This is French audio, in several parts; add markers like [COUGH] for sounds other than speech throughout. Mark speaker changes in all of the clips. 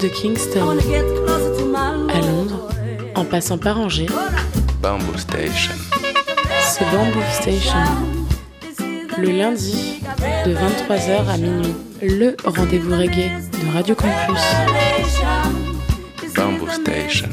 Speaker 1: De Kingston à Londres, en passant par Angers,
Speaker 2: Bamboo Station.
Speaker 1: c'est Bamboo Station. Le lundi, de 23h à minuit, le rendez-vous reggae de Radio Campus.
Speaker 2: Bamboo Station.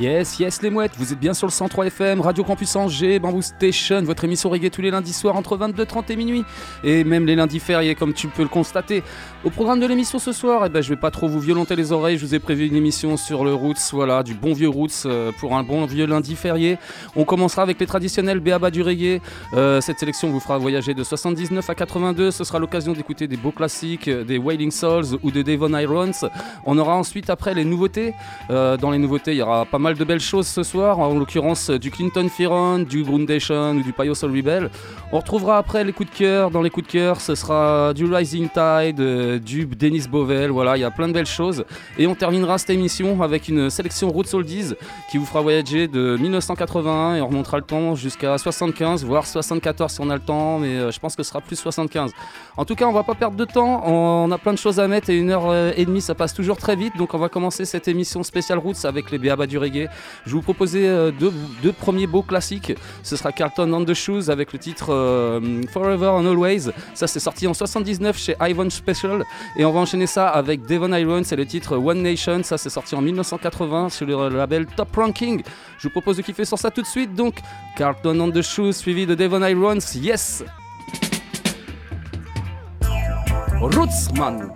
Speaker 3: Yes, yes les mouettes, vous êtes bien sur le 103 FM, Radio Campus Angers, Bamboo Station, votre émission reggae tous les lundis soirs entre 22h30 et minuit, et même les lundis fériés comme tu peux le constater. Au programme de l'émission ce soir, eh ben, je vais pas trop vous violenter les oreilles, je vous ai prévu une émission sur le Roots, voilà, du bon vieux Roots euh, pour un bon vieux lundi férié. On commencera avec les traditionnels Béaba du reggae, Euh, cette sélection vous fera voyager de 79 à 82, ce sera l'occasion d'écouter des beaux classiques, euh, des Wailing Souls ou de Devon Irons. On aura ensuite après les nouveautés, dans les nouveautés il y aura pas mal de belles choses ce soir, en l'occurrence euh, du Clinton Firon, du Groundation ou du Payo Soul Rebel. On retrouvera après les coups de cœur. Dans les coups de cœur, ce sera du Rising Tide, euh, du Dennis Bovell. Voilà, il y a plein de belles choses. Et on terminera cette émission avec une sélection Roots Oldies qui vous fera voyager de 1981 et on remontera le temps jusqu'à 75, voire 74 si on a le temps, mais euh, je pense que ce sera plus 75. En tout cas, on va pas perdre de temps. On a plein de choses à mettre et une heure et demie, ça passe toujours très vite. Donc, on va commencer cette émission spéciale Roots avec les Béaba du reggae. Je vais vous proposer euh, deux, premiers beaux classiques. Ce sera Carlton on the Shoes avec le titre euh, Forever and Always. Ça, c'est sorti en 79 chez Ivan Special. Et on va enchaîner ça avec Devon Irons c'est le titre One Nation. Ça, c'est sorti en 1980 sur le label Top Ranking. Je vous propose de kiffer sur ça tout de suite. Donc, Carlton on the Shoes suivi de Devon Irons. Yes! Rootsman!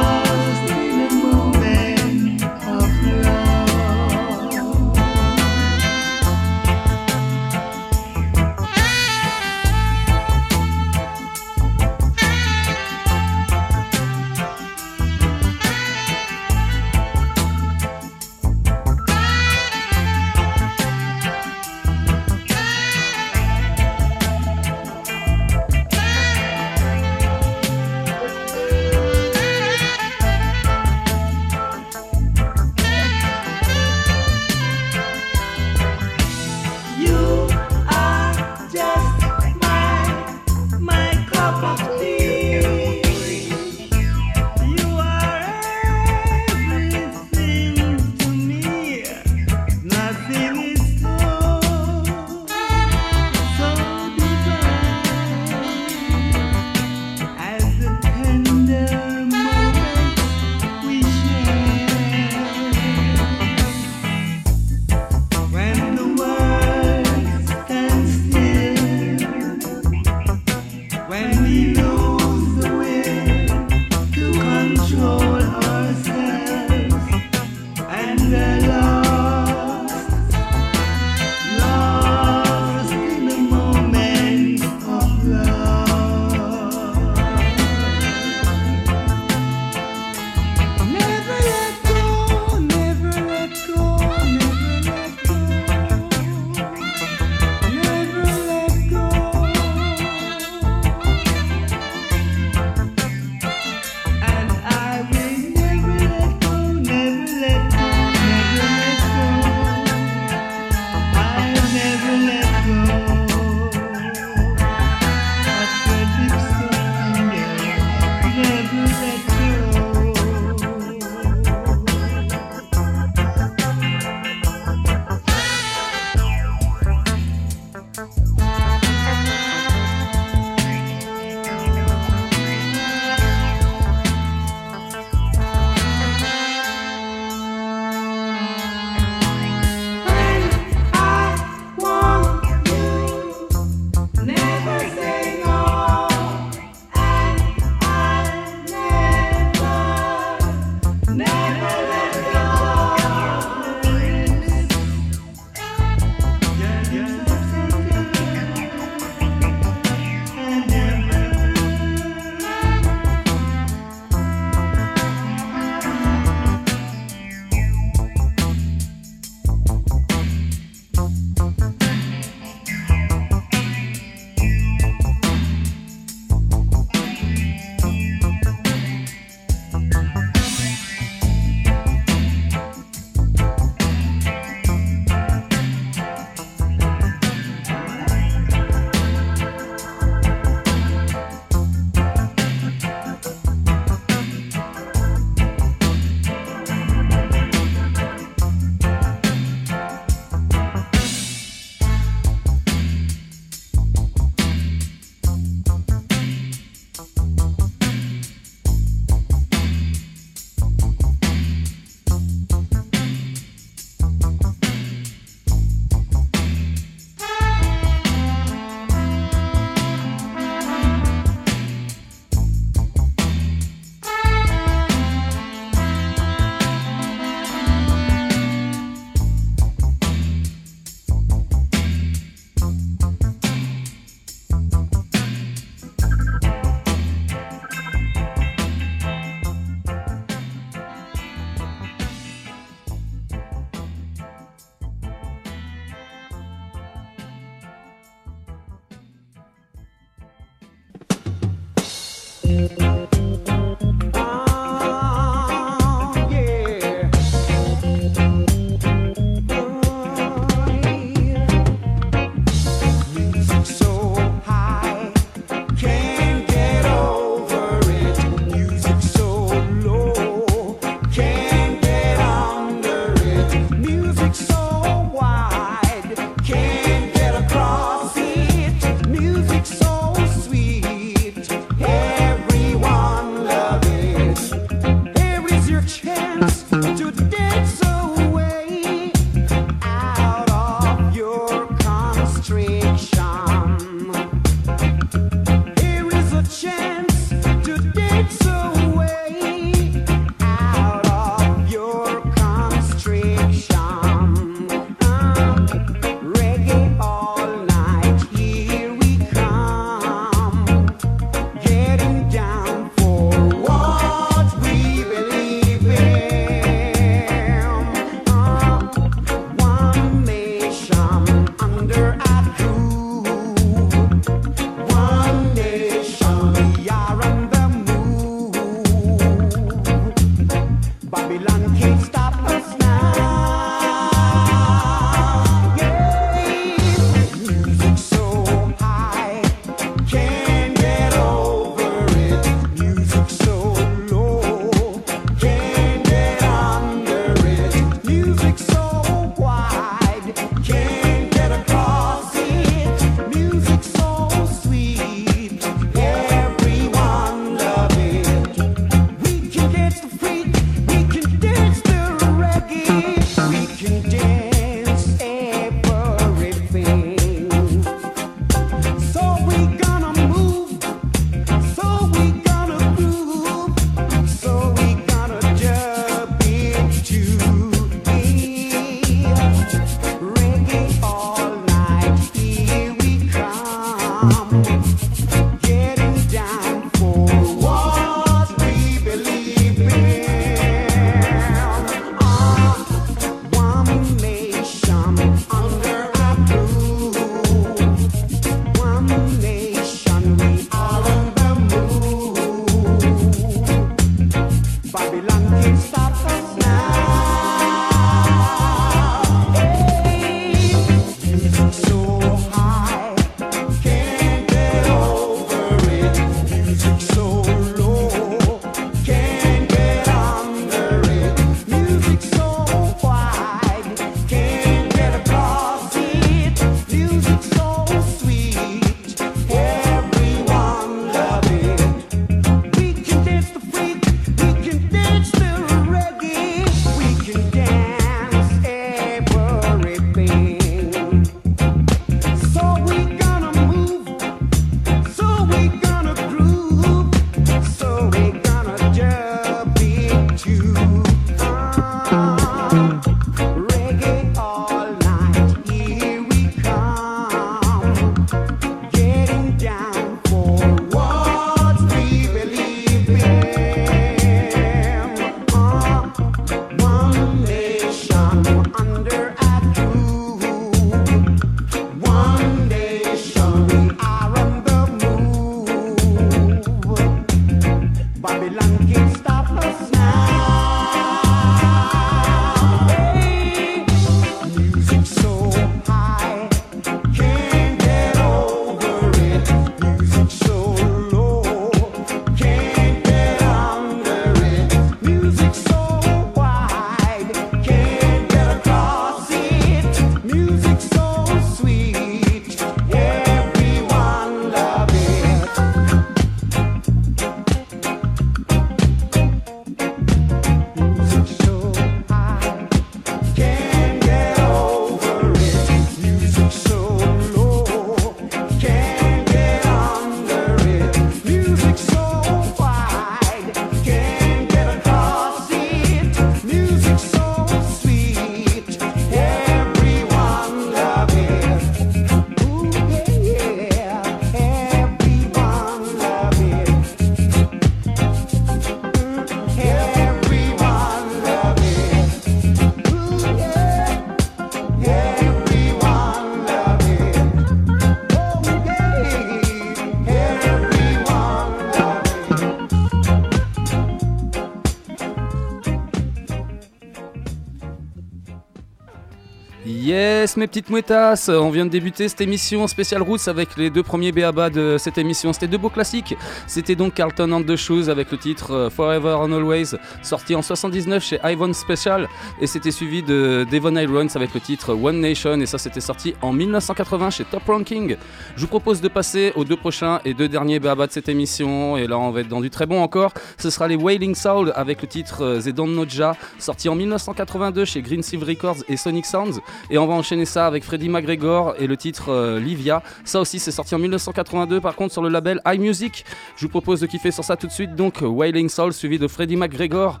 Speaker 3: Mes petites mouettasses, on vient de débuter cette émission spéciale Roots avec les deux premiers BABA de cette émission. C'était deux beaux classiques. C'était donc Carlton and the Shoes avec le titre euh, Forever and Always, sorti en 79 chez Ivan Special. Et c'était suivi de Devon Irons avec le titre One Nation. Et ça, c'était sorti en 1980 chez Top Ranking. Je vous propose de passer aux deux prochains et deux derniers BABA de cette émission. Et là, on va être dans du très bon encore. Ce sera les Wailing Soul avec le titre euh, They Don't Know Ja, sorti en 1982 chez Green Silver Records et Sonic Sounds. Et on va enchaîner ça avec Freddie McGregor et le titre euh, Livia. Ça aussi, c'est sorti en 1982, par contre, sur le label iMusic. Je vous propose de kiffer sur ça tout de suite. Donc, Wailing Soul suivi de Freddie McGregor.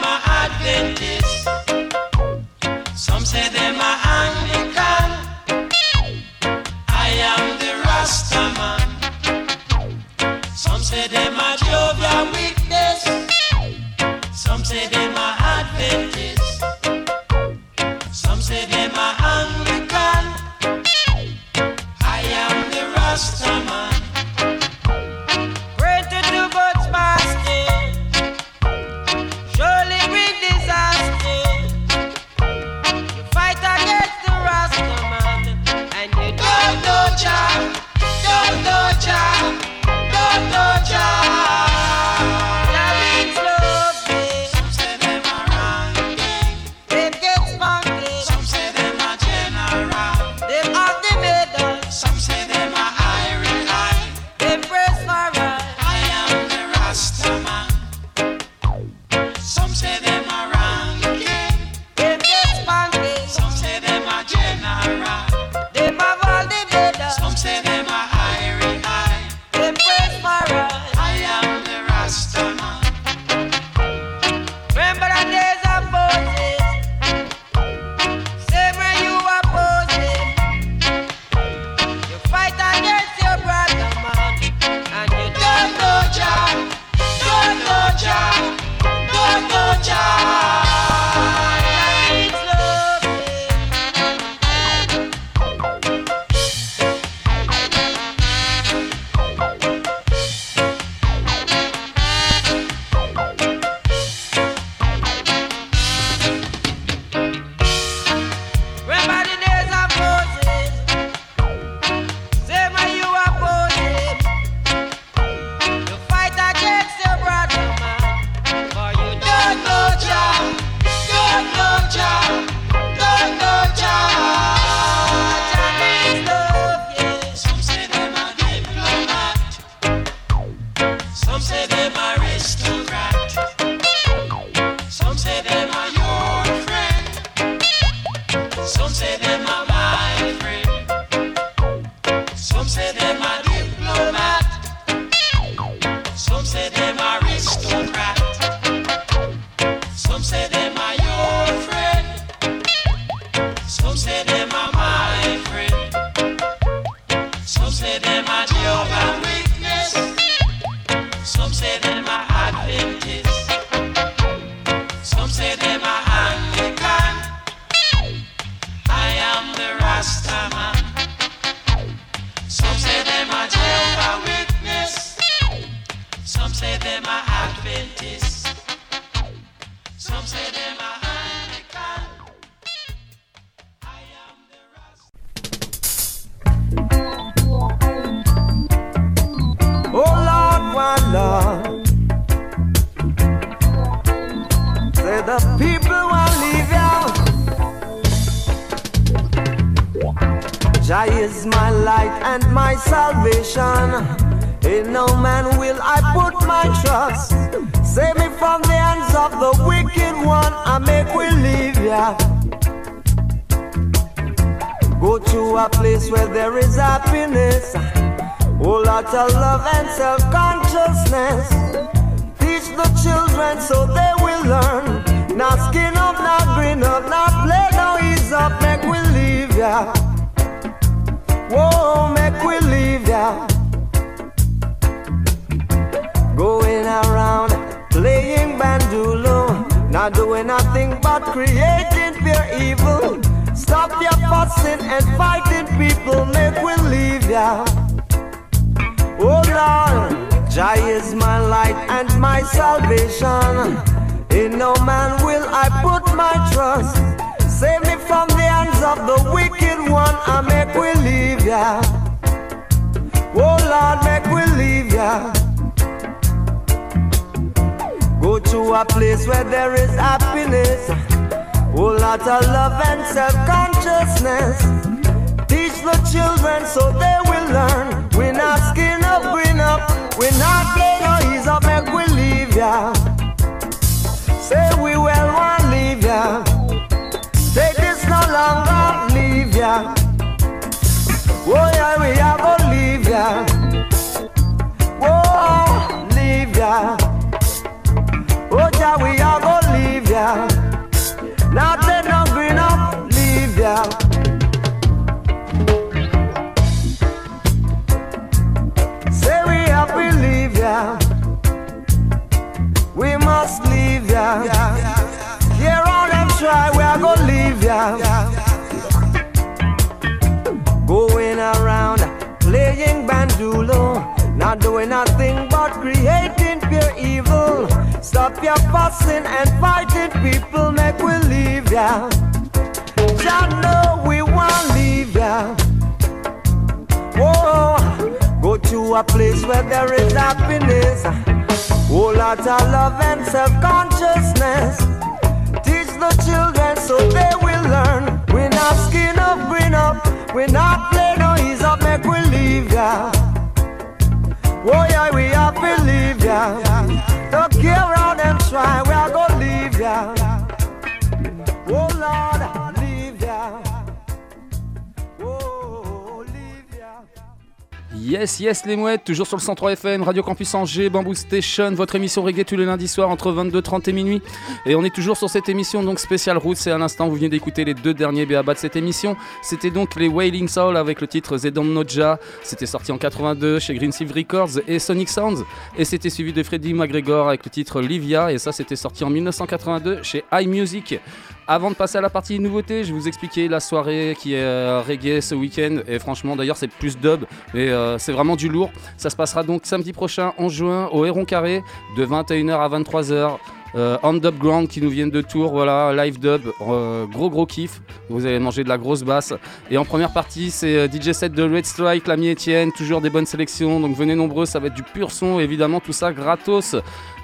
Speaker 4: My identity. Say them are Adventist. Some say them are Anglican. I am the Rasta.
Speaker 5: Oh Lord, one Lord. Say the people want leave ya. Jah is my light and my salvation. In no man will I put my trust. Save me from the hands of the wicked one. I make we leave ya. Go to a place where there is happiness. Oh, lot of love and self consciousness. Teach the children so they will learn. Not skin up, not green up, not play, now ease up, make we leave ya. Whoa, make we leave ya. Going around playing bandulo, not doing nothing but creating fear evil. Stop your fussing and fighting people, make we leave ya. Oh Lord, Jah is my light and my salvation. In no man will I put my trust. Save me from the hands of the wicked one, I make we leave ya. Oh Lord, make we leave ya. Go to a place where there is happiness. Oh, lot of love and self-consciousness. Teach the children so they will learn. We're not skin up, green up. We not play no ease up, make we leave ya. Say we well want leave ya. Take this no longer, leave ya. Oh yeah, we are gonna leave ya. Oh, leave ya. Oh, yeah, we are gonna leave ya. Not let no green up, leave ya. Say we have to leave ya. We must leave ya. Hear all them try, we are gonna leave ya. Going around playing bandulo, not doing nothing but creating pure evil. Stop your fussing and fighting, people, make we leave ya. Jah know we want leave ya. Whoa, go to a place where there is happiness. Whole lot of love and self-consciousness. Teach the children so they will learn. We're not skin up, green up. We not play no ease up, make we leave ya. Oh yeah, we have leave ya.
Speaker 3: Yes, yes, les mouettes, toujours sur le 103 FM, Radio Campus Angers, Bamboo Station, votre émission reggae tous les lundis soirs entre 22h30 et minuit. Et on est toujours sur cette émission donc spéciale Roots. Et à l'instant, vous venez d'écouter les deux derniers BABA de cette émission. C'était donc les Wailing Soul avec le titre Zedom Noja. C'était sorti en 82 chez Green Sea Records et Sonic Sounds. Et c'était suivi de Freddie McGregor avec le titre Livia. Et ça, c'était sorti en 1982 chez iMusic. Avant de passer à la partie nouveauté, je vais vous expliquer la soirée qui est euh, reggae ce week-end. Et franchement, d'ailleurs, c'est plus dub, mais euh, c'est vraiment du lourd. Ça se passera donc samedi prochain, 11 juin, au Héron Carré, de 21h à 23h. Euh, On Dub Ground qui nous viennent de Tours, voilà, live dub, euh, gros gros kiff. Vous allez manger de la grosse basse. Et en première partie, c'est DJ set de Red Strike, l'ami Etienne, toujours des bonnes sélections. Donc venez nombreux, ça va être du pur son, évidemment, tout ça gratos.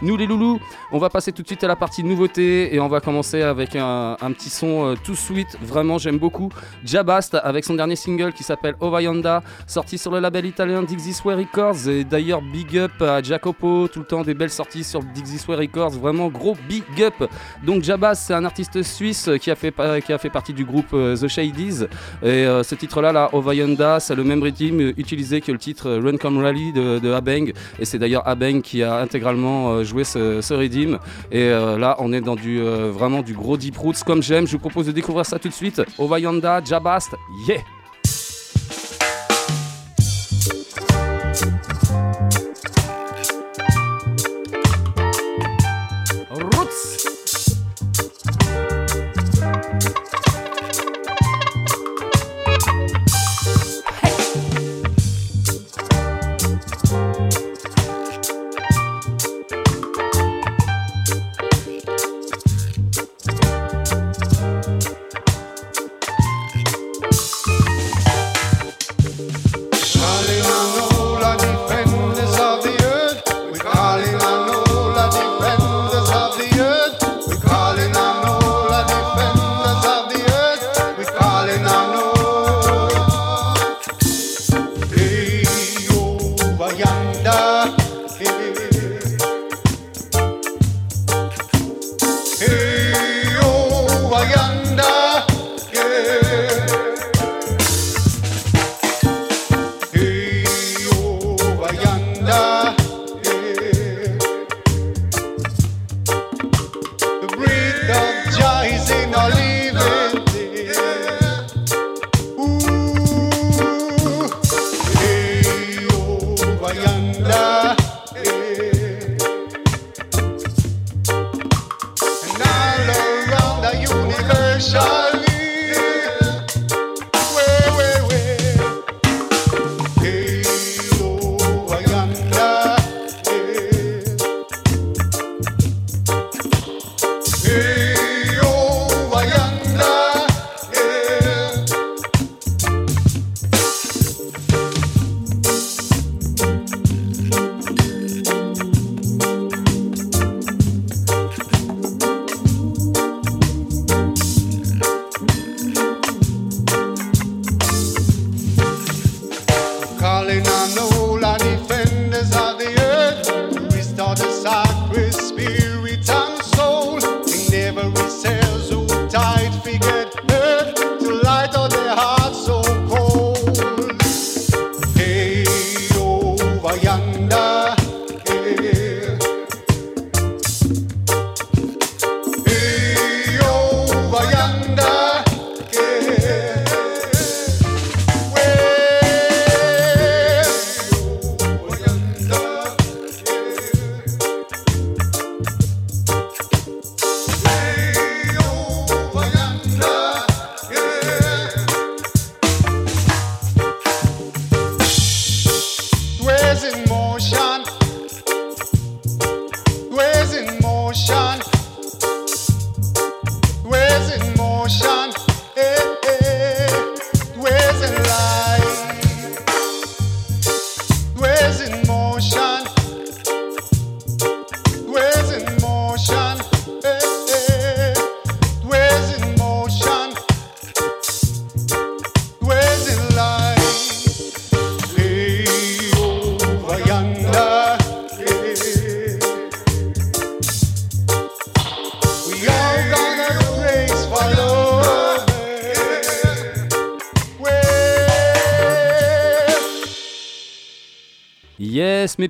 Speaker 3: Nous les loulous, on va passer tout de suite à la partie nouveauté et on va commencer avec un, petit son euh, tout sweet, vraiment j'aime beaucoup. Jabast avec son dernier single qui s'appelle Ovayanda, sorti sur le label italien Dixisway Records. Et d'ailleurs, big up à Jacopo, tout le temps des belles sorties sur Dixisway Records, vraiment gros big up. Donc Jabast, c'est un artiste suisse qui a fait, partie du groupe euh, The Shadies. Et euh, ce titre-là, là, Ovayanda, c'est le même rythme utilisé que le titre Run Come Rally de, de. Et c'est d'ailleurs Abeng qui a intégralement joué ce, ce rythme. Et euh, là, on est dans du euh, vraiment du gros deep roots comme j'aime. Je vous propose de découvrir ça tout de suite. Ovayanda, Jabast, yeah!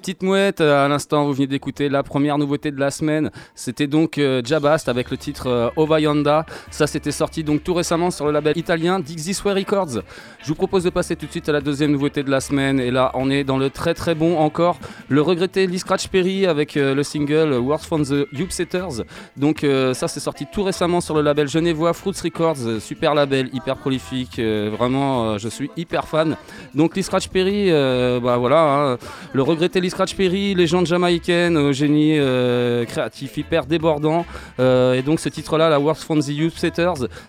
Speaker 3: Petites mouettes, à l'instant vous venez d'écouter la première nouveauté de la semaine. C'était donc euh, Jabast avec le titre euh, Ova Yanda. Ça c'était sorti donc tout récemment sur le label italien Dixie Sway Records. Je vous propose de passer tout de suite à la deuxième nouveauté de la semaine. Et là on est dans le très très bon encore. Le regretté Lee Scratch Perry avec euh, le single Words from the Setters. Donc euh, ça c'est sorti tout récemment sur le label genevois Fruits Records. Super label, hyper prolifique. euh, vraiment je suis hyper fan. Donc Lee Scratch Perry, bah voilà, hein, le regretté Lee Scratch Perry, légende jamaïcaine, génie créatif hyper débordant. Et donc ce titre-là, la Words from the Youth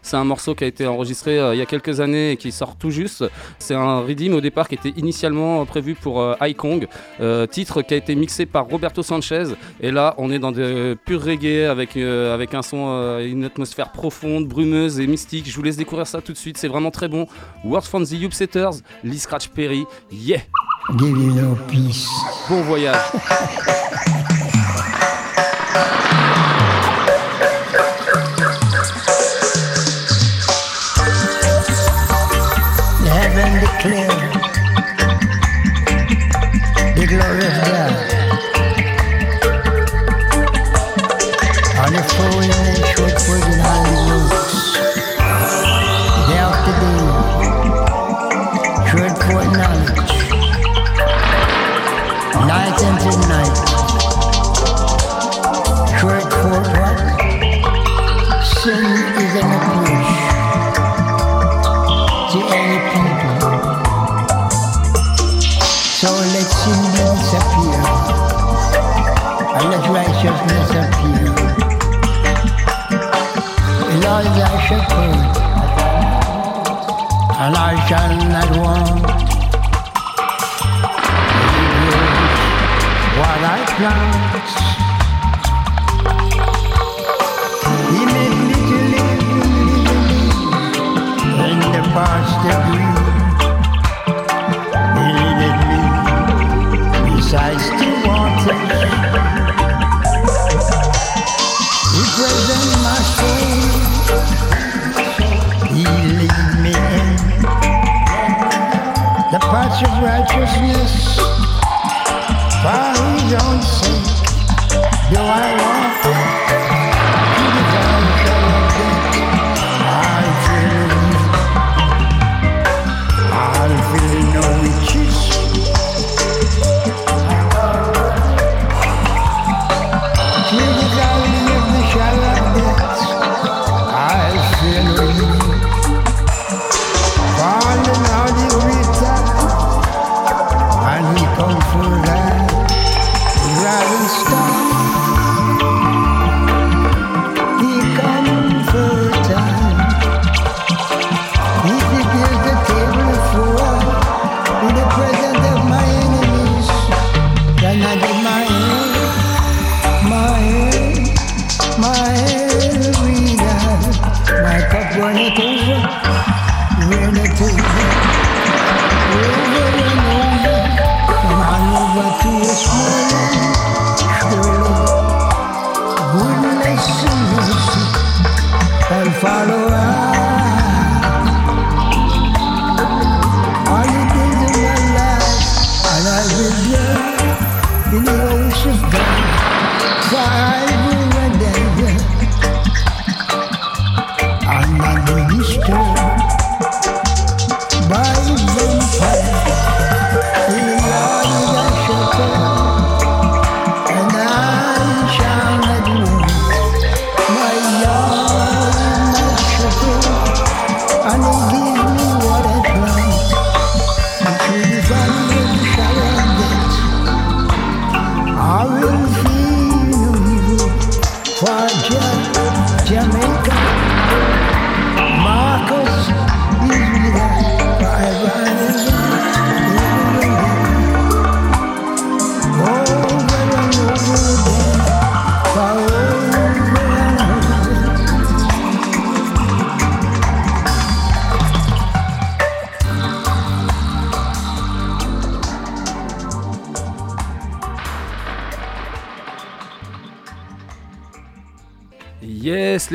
Speaker 3: C'est un morceau qui a été enregistré euh, il y a quelques années et qui sort tout juste. C'est un redeem au départ qui était initialement prévu pour euh, High Kong, euh, titre qui a été mixé par Roberto Sanchez. Et là, on est dans de pur reggae avec, euh, avec un son, euh, une atmosphère profonde, brumeuse et mystique. Je vous laisse découvrir ça tout de suite, c'est vraiment très bon. Words from the Youth Setters, Lee Scratch Perry, yeah!
Speaker 6: Give you no peace.
Speaker 3: Bon voyage! [LAUGHS]
Speaker 6: And I shall not want. What I plant, righteousness.
Speaker 3: Yes.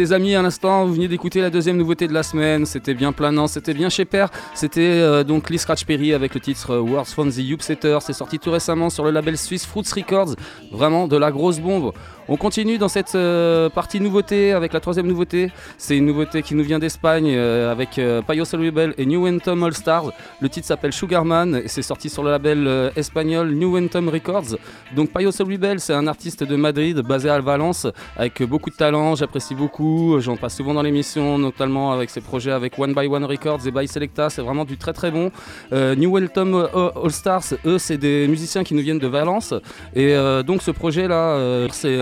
Speaker 3: Les amis, à l'instant, vous venez d'écouter la deuxième nouveauté de la semaine. C'était bien planant, c'était bien chez. C'était euh, donc Lee Scratch Perry avec le titre euh, Words from the Upsetter. C'est sorti tout récemment sur le label suisse Fruits Records. Vraiment de la grosse bombe. On continue dans cette euh, partie nouveauté avec la troisième nouveauté. C'est une nouveauté qui nous vient d'Espagne euh, avec euh, Payo Rebel et New Anthem All Stars. Le titre s'appelle Sugarman et c'est sorti sur le label espagnol New Anthem Records. Donc Payo Rebel, c'est un artiste de Madrid basé à Valence avec beaucoup de talent. J'apprécie beaucoup. J'en passe souvent dans l'émission, notamment avec ses projets avec One by One Records et by Selecta. C'est vraiment du très très bon. New Anthem All Stars, eux, c'est des musiciens qui nous viennent de Valence. Et donc ce projet là, c'est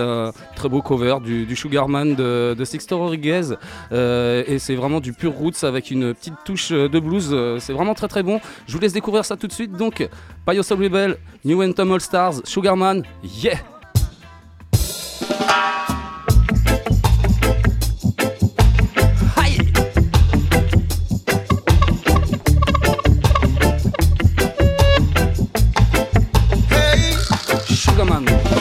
Speaker 3: très beau cover du, Sugarman de, de Sixto Rodriguez. Euh, et c'est vraiment du pur roots avec une petite touche euh, de blues. Euh, C'est vraiment très très bon. Je vous laisse découvrir ça tout de suite. Donc, Payo Soul Rebel, New Anthem All Stars, Sugarman, yeah! Sugarman.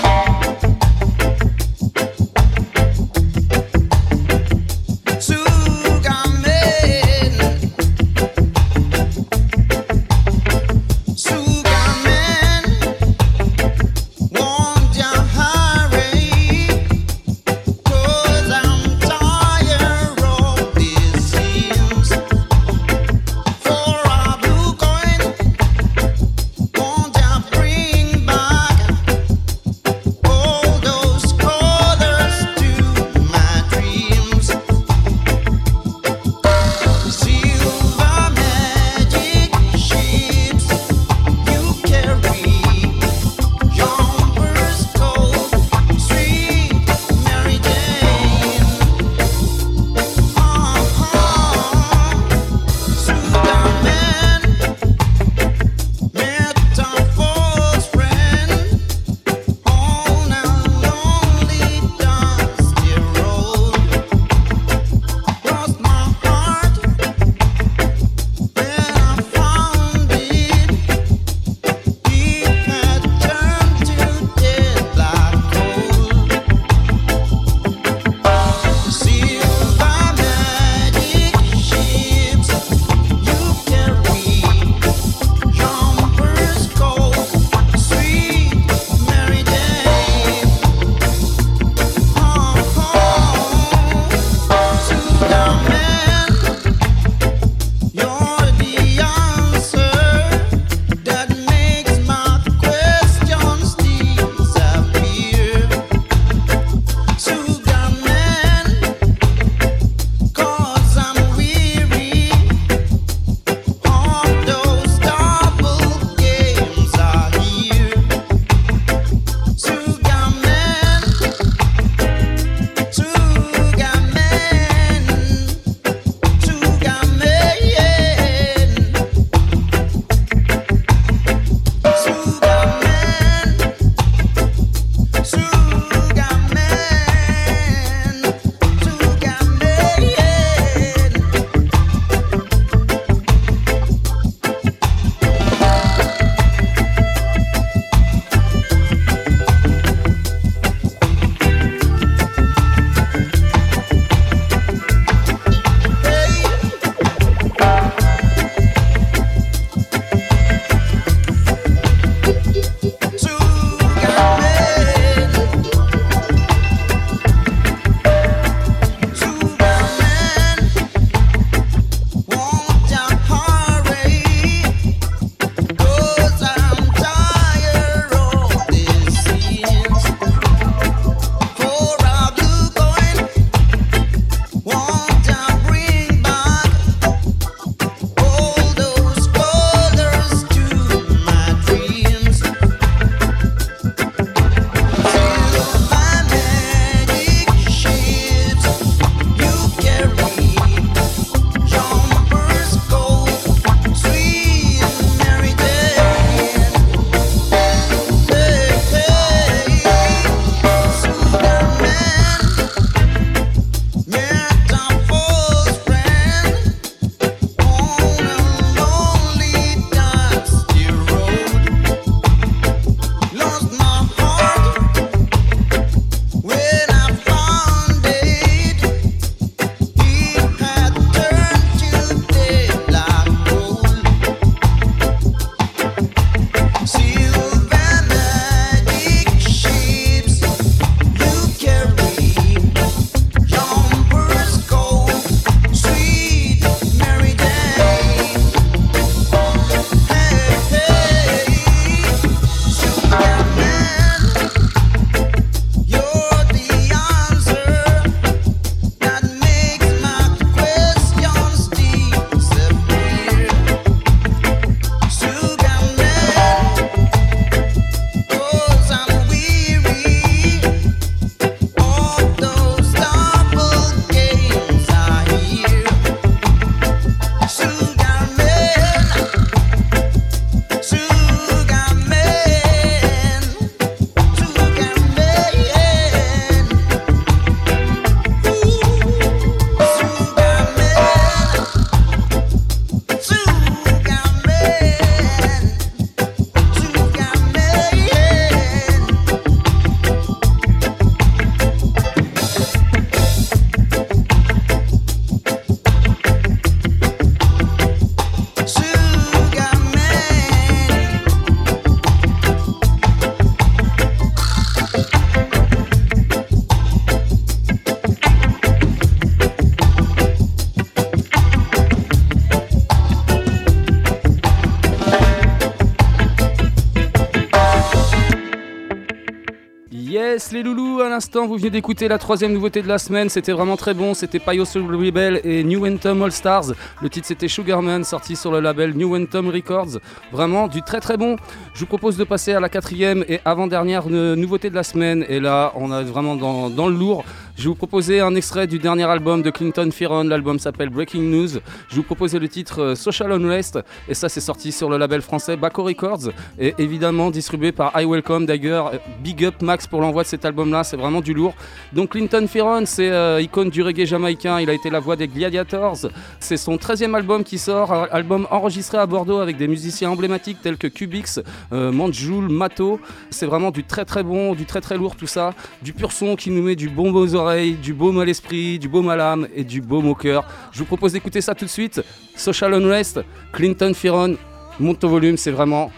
Speaker 3: L'instant, vous venez d'écouter la troisième nouveauté de la semaine. C'était vraiment très bon. C'était Pio Soul Rebel et New Anthem All Stars. Le titre, c'était Sugarman, sorti sur le label New Anthem Records. Vraiment du très très bon. Je vous propose de passer à la quatrième et avant-dernière euh, nouveauté de la semaine. Et là, on est vraiment dans, dans le lourd. Je vous proposer un extrait du dernier album de Clinton Fearon. L'album s'appelle Breaking News. Je vous proposer le titre euh, Social Unrest. Et ça, c'est sorti sur le label français Baco Records. Et évidemment distribué par I Welcome. D'ailleurs, euh, big up Max pour l'envoi de cet album-là. C'est vraiment du lourd. Donc, Clinton Fearon, c'est euh, icône du reggae jamaïcain. Il a été la voix des Gladiators. C'est son 13e album qui sort. Album enregistré à Bordeaux avec des musiciens emblématiques tels que Cubix, euh, Manjoul, Mato. C'est vraiment du très très bon, du très très lourd tout ça. Du pur son qui nous met du bon aux oreilles, du baume à l'esprit, du baume à l'âme et du baume au cœur. Je vous propose d'écouter ça tout de suite. Social Unrest, Clinton Fearon. Monte au volume, c'est vraiment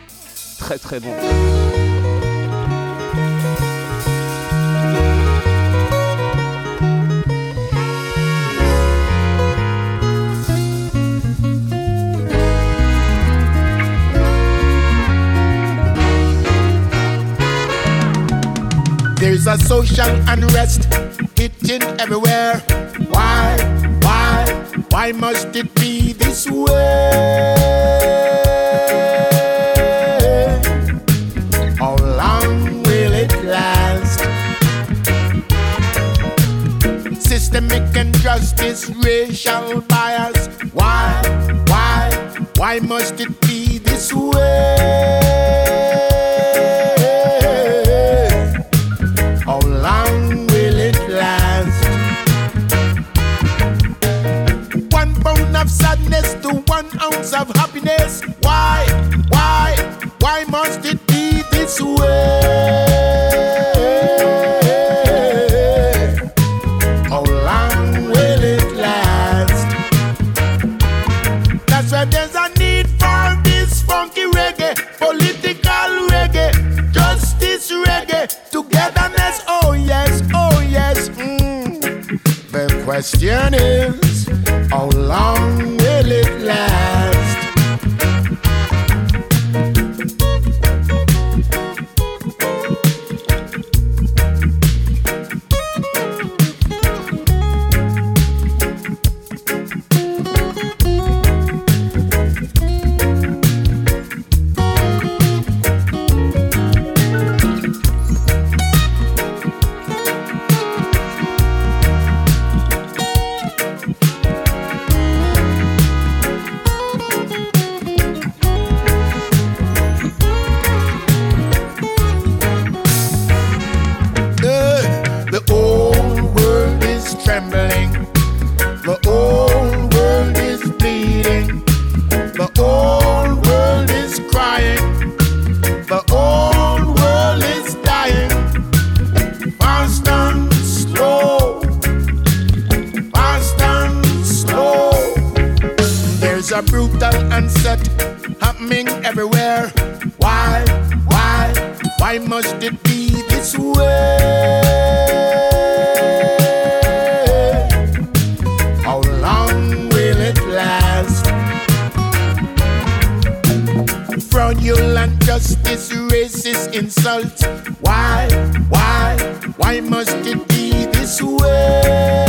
Speaker 3: très très bon.
Speaker 7: There's a social unrest hitting everywhere. Why, why, why must it be this way? How long will it last? Systemic injustice, racial bias. Why, why, why must it be this way? Question is, Fraudulent justice, racist insult. Why, why, why must it be this way?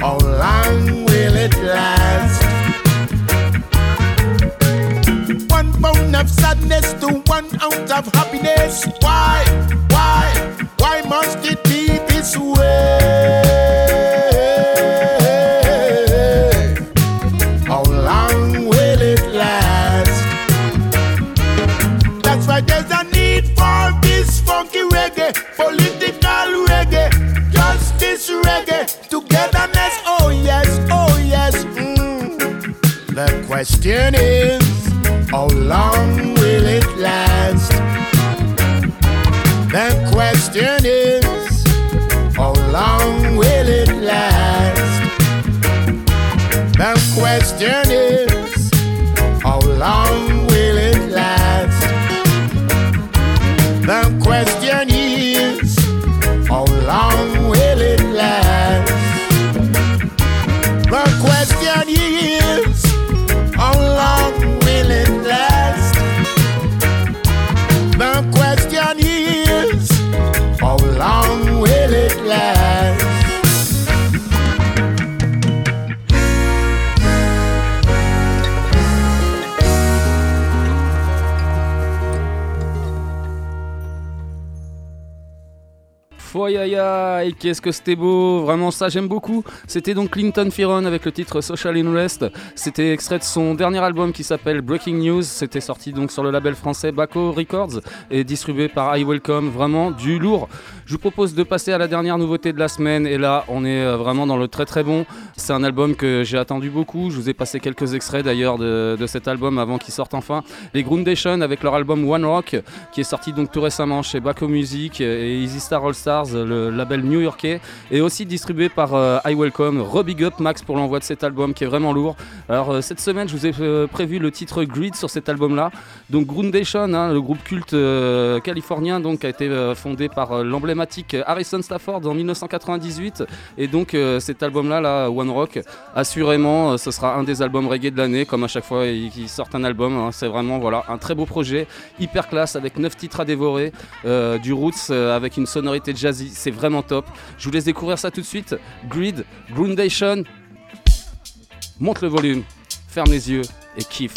Speaker 7: How long will it last? One pound of sadness to one ounce of happiness. Why,
Speaker 3: qu'est-ce que c'était beau, vraiment ça j'aime beaucoup. C'était donc Clinton Fearon avec le titre Social Unrest. C'était extrait de son dernier album qui s'appelle Breaking News. C'était sorti donc sur le label français Baco Records et distribué par I Welcome. Vraiment du lourd. Je vous propose de passer à la dernière nouveauté de la semaine et là on est euh, vraiment dans le très très bon. C'est un album que j'ai attendu beaucoup. Je vous ai passé quelques extraits d'ailleurs de, cet album avant qu'il sorte enfin. Les Groundation avec leur album One Rock qui est sorti donc tout récemment chez Baco Music et Easy Star All Stars, le label new-yorkais, et aussi distribué par euh, I Welcome. Rebig up Max pour l'envoi de cet album qui est vraiment lourd. Alors euh, cette semaine, je vous ai prévu le titre Grid sur cet album-là. Donc Groundation, hein, le groupe culte californien, donc a été fondé par euh, Harrison Stafford en 1998, et donc euh, cet album-là, là, One Rock, assurément, euh, ce sera un des albums reggae de l'année, comme à chaque fois ils sortent un album. hein. C'est vraiment voilà un très beau projet, hyper classe avec 9 titres à dévorer, euh, du roots avec une sonorité jazzy, c'est vraiment top. Je vous laisse découvrir ça tout de suite. Grid, Groundation, monte le volume, ferme les yeux et kiffe.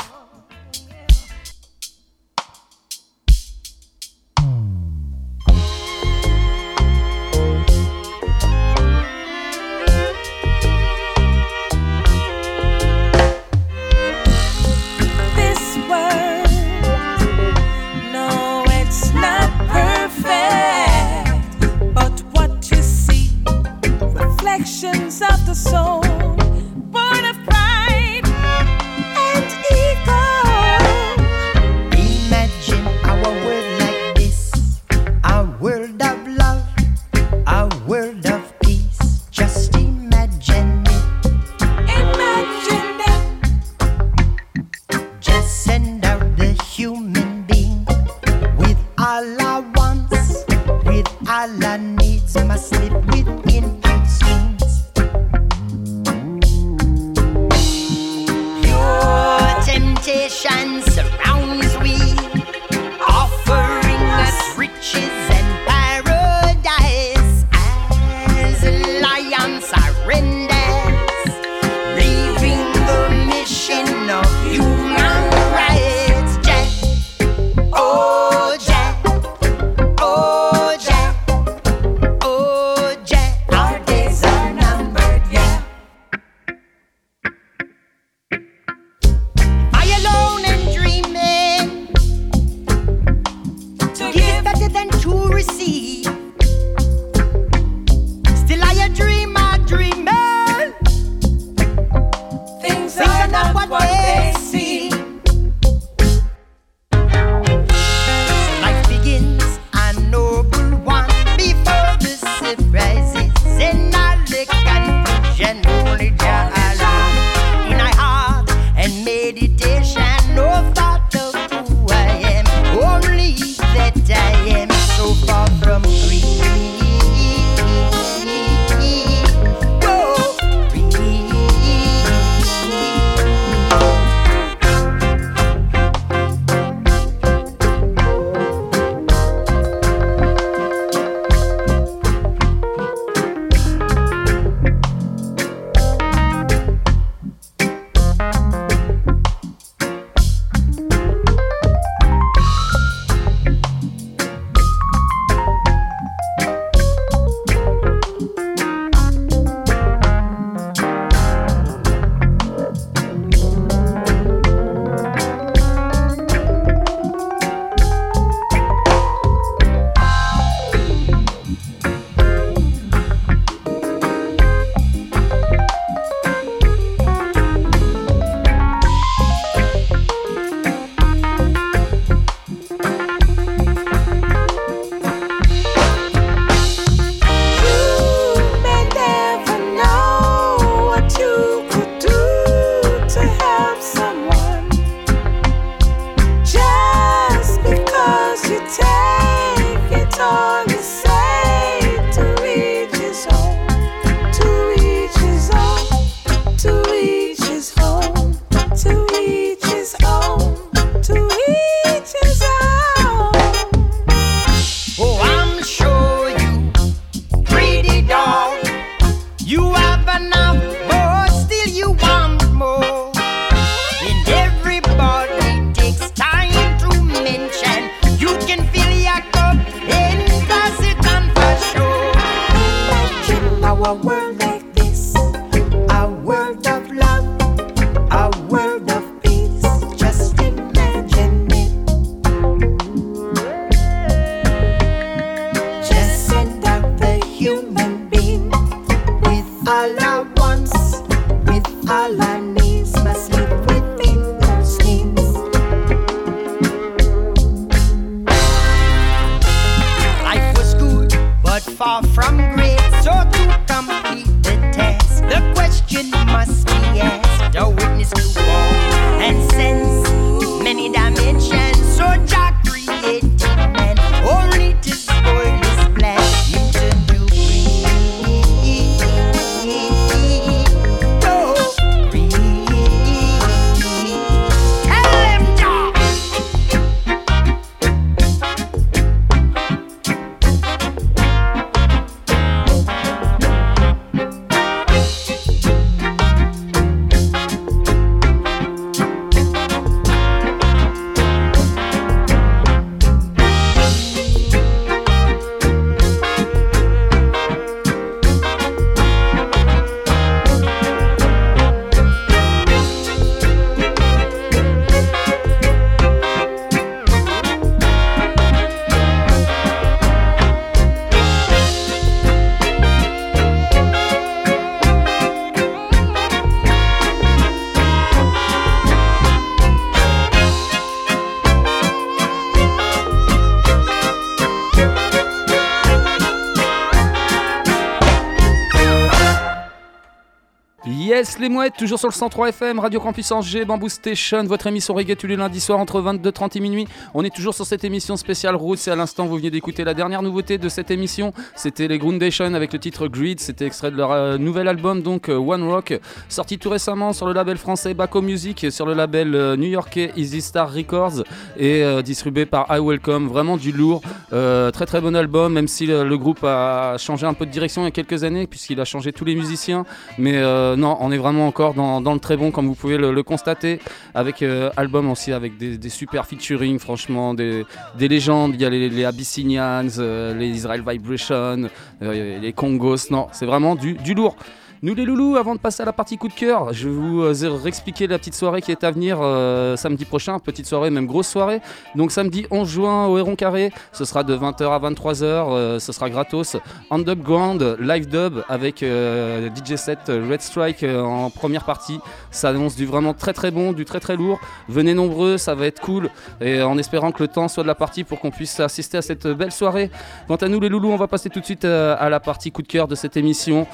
Speaker 3: Les toujours sur le 103 FM, Radio Campus Angers, Bamboo Station, votre émission reggae tous les lundis entre 22h30 et minuit. On est toujours sur cette émission spéciale Roots et à l'instant, vous venez d'écouter la dernière nouveauté de cette émission. C'était les Groundation avec le titre Greed. C'était extrait de leur euh, nouvel album, donc euh, One Rock, sorti tout récemment sur le label français Baco Music, sur le label euh, new-yorkais Easy Star Records et distribué par I Welcome. Vraiment du lourd. Très très bon album, même si le, groupe a changé un peu de direction il y a quelques années, puisqu'il a changé tous les musiciens. Mais non, on est vraiment encore dans, le très bon, comme vous pouvez le, constater, avec euh, album aussi, avec des, super featuring, franchement, des, des légendes. Il y a les, les Abyssinians, euh, les Israel Vibration, euh, les Congos. Non, c'est vraiment du, du lourd. Nous les loulous, avant de passer à la partie coup de cœur, je vais vous euh, réexpliquer la petite soirée qui est à venir euh, samedi prochain, petite soirée, même grosse soirée. Donc samedi 11 juin au Héron Carré, ce sera de 20h à 23h, euh, ce sera gratos. Underground, live dub avec euh, DJ set Red Strike en première partie. Ça annonce du vraiment très très bon, du très très lourd. Venez nombreux, ça va être cool. Et en espérant que le temps soit de la partie pour qu'on puisse assister à cette belle soirée. Quant à nous les loulous, on va passer tout de suite à la partie coup de cœur de cette émission.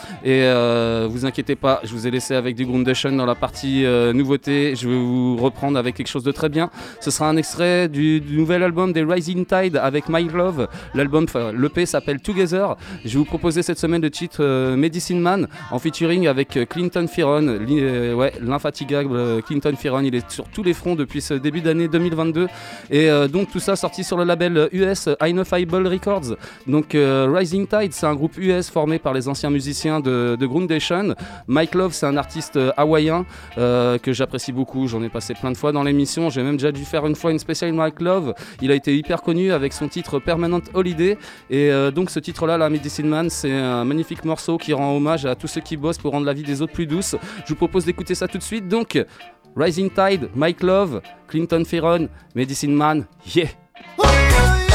Speaker 3: Vous inquiétez pas, je vous ai laissé avec du Groundation dans la partie euh, nouveauté. Je vais vous reprendre avec quelque chose de très bien. Ce sera un extrait du, nouvel album des Rising Tide avec My Love. L'album, l'EP s'appelle Together. Je vais vous proposer cette semaine le titre euh, Medicine Man en featuring avec euh, Clinton euh, ouais, l'infatigable euh, Clinton Fearon. Il est sur tous les fronts depuis ce début d'année 2022. Et euh, donc tout ça sorti sur le label euh, US Inofiable Records. Donc euh, Rising Tide, c'est un groupe US formé par les anciens musiciens de, de Mike Love, c'est un artiste euh, hawaïen euh, que j'apprécie beaucoup. J'en ai passé plein de fois dans l'émission. J'ai même déjà dû faire une fois une spéciale Mike Love. Il a été hyper connu avec son titre Permanent Holiday. Et euh, donc ce titre-là, la Medicine Man, c'est un magnifique morceau qui rend hommage à tous ceux qui bossent pour rendre la vie des autres plus douce. Je vous propose d'écouter ça tout de suite. Donc Rising Tide, Mike Love, Clinton Fearon, Medicine Man, yeah.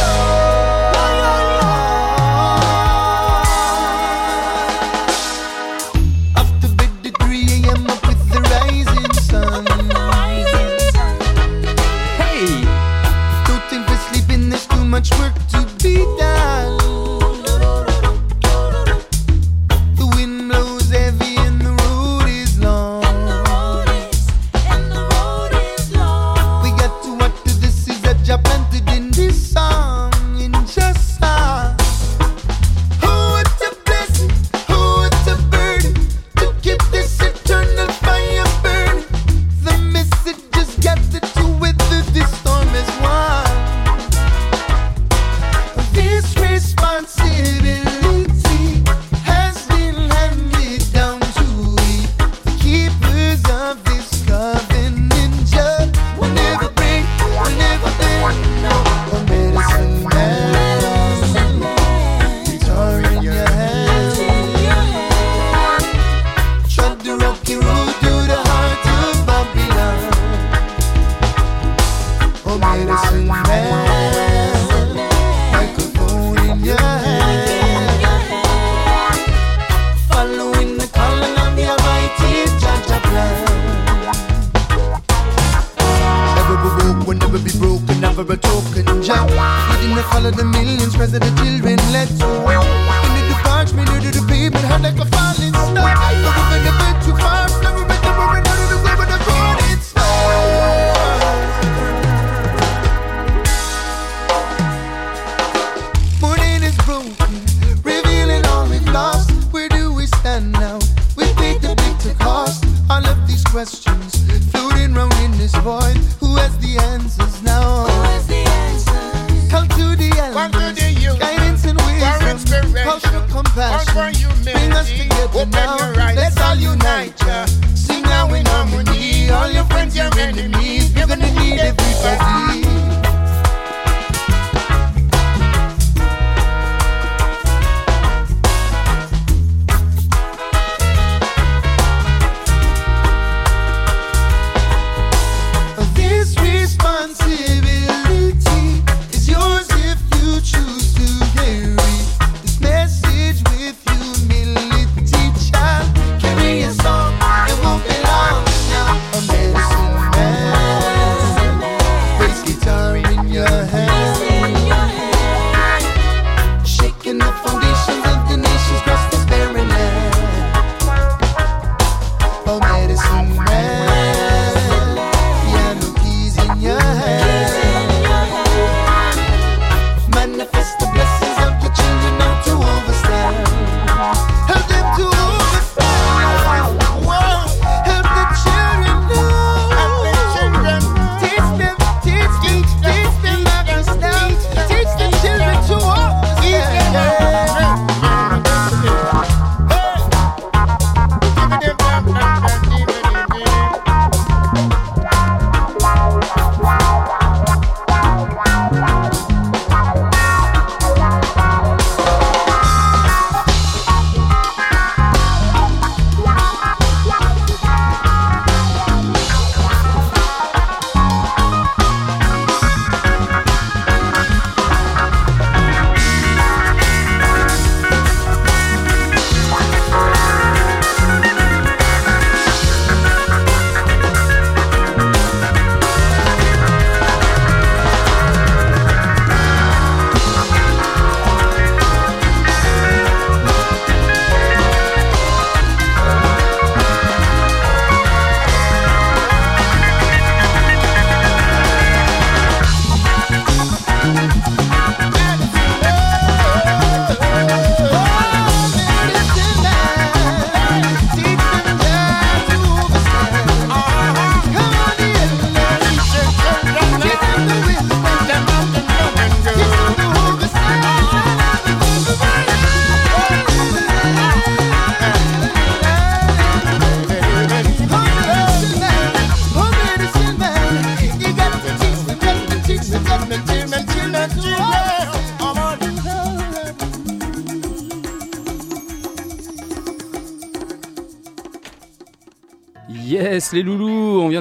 Speaker 8: Much work to be done.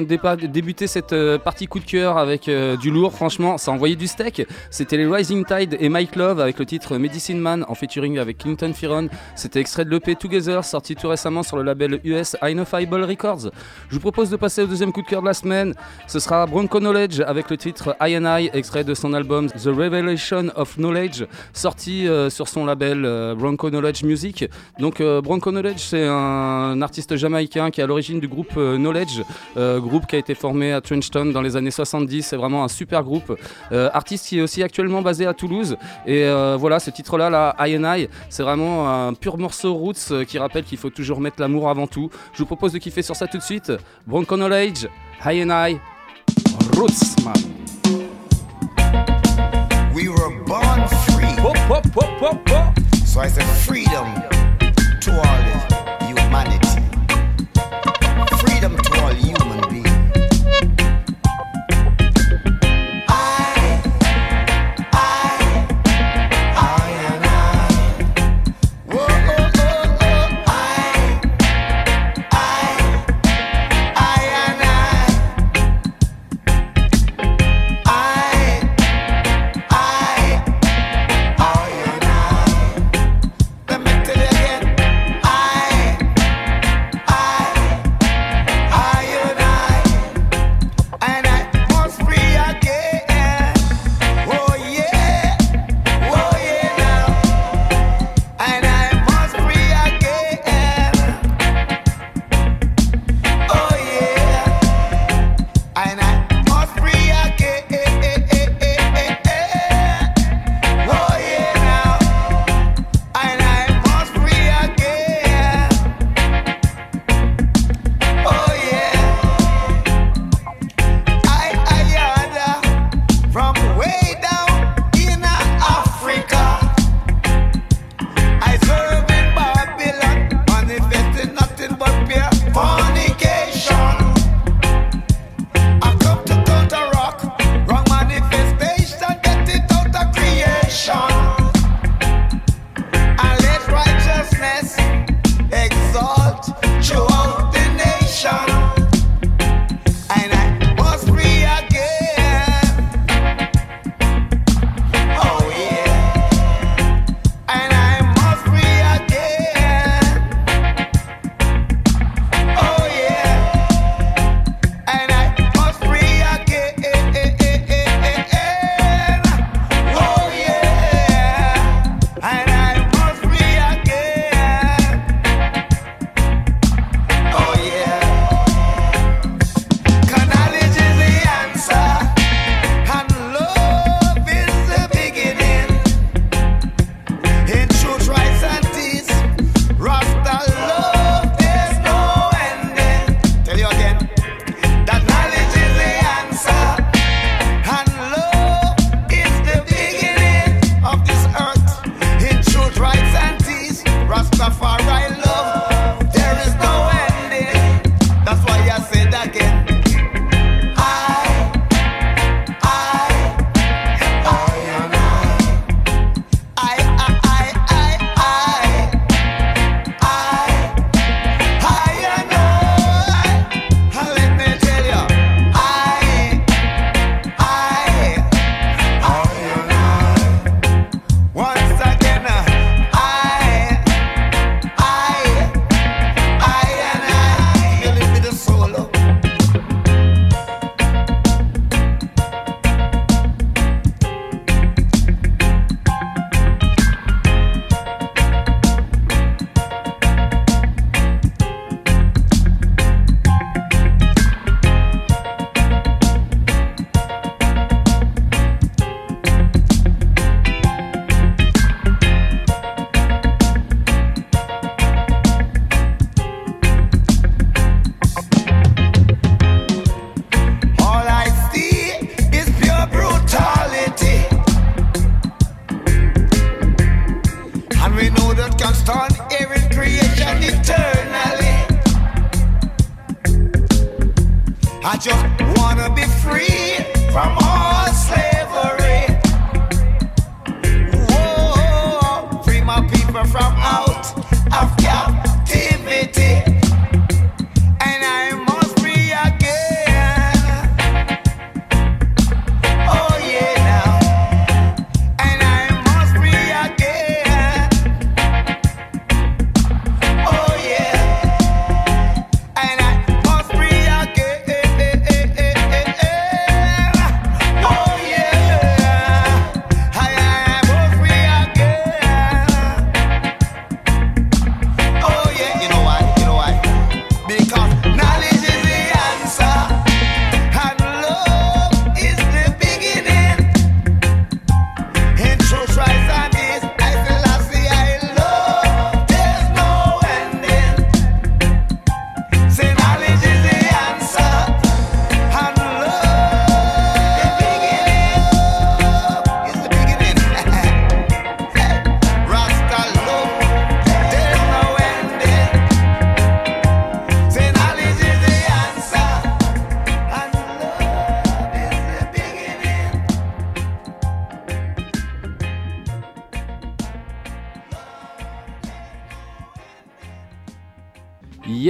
Speaker 3: Vient débuter cette euh, partie coup de cœur avec euh, du lourd, franchement, ça a envoyé du steak. C'était les Rising Tide et Mike Love avec le titre Medicine Man en featuring avec Clinton Fearon. C'était extrait de l'EP Together, sorti tout récemment sur le label US Inofiable Records. Je vous propose de passer au deuxième coup de cœur de la semaine. Ce sera Bronco Knowledge avec le titre I and I, extrait de son album The Revelation of Knowledge, sorti euh, sur son label Bronco Knowledge Music. Donc Bronco Knowledge, c'est un artiste jamaïcain qui est à l'origine du groupe Knowledge, euh, groupe qui a été formé à Trenchtown dans les années 70. C'est vraiment un super groupe. Euh, artiste qui est aussi actuellement basé à Toulouse. Et euh, voilà, ce titre-là, là, I and I, c'est vraiment un pur morceau roots euh, qui rappelle qu'il faut toujours mettre l'amour avant tout. Je vous propose de kiffer sur ça tout de suite. Bronco Knowledge, I and I, Roots, man.
Speaker 9: We were born free. So I say freedom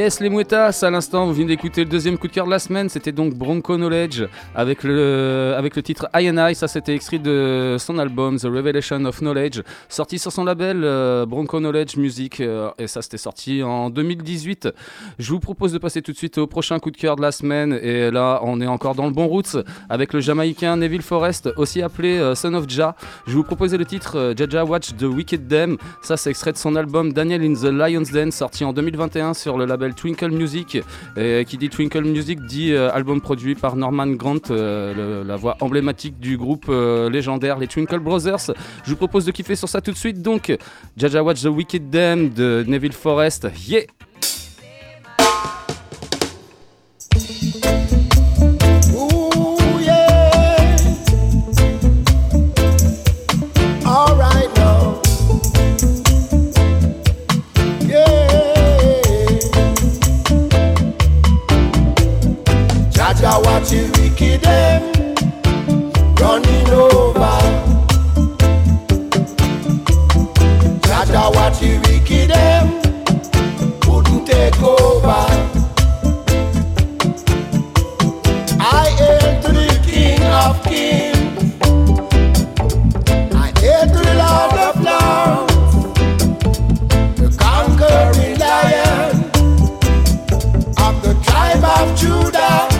Speaker 3: Yes les mouettas, à l'instant vous venez d'écouter le deuxième coup de cœur de la semaine, c'était donc Bronco Knowledge avec le, avec le titre I and I, ça c'était extrait de son album The Revelation of Knowledge, sorti sur son label euh, Bronco Knowledge Music euh, et ça c'était sorti en 2018. Je vous propose de passer tout de suite au prochain coup de cœur de la semaine et là on est encore dans le bon route avec le jamaïcain Neville Forrest, aussi appelé euh, Son of Jah. Je vous proposais le titre Jaja Watch the Wicked Dem, ça c'est extrait de son album Daniel in the Lion's Den sorti en 2021 sur le label Twinkle Music. Qui dit Twinkle Music dit euh, album produit par Norman Grant, euh, la voix emblématique du groupe euh, légendaire les Twinkle Brothers. Je vous propose de kiffer sur ça tout de suite. Donc, Jaja Watch the Wicked Dem de Neville Forrest. Yeah!
Speaker 7: Jaja, what you wicked them running over. Jaja, what you wicked eh? them couldn't take over. I hail to the King of Kings. I hail to the Lord of Lords, the conquering lion of the tribe of Judah.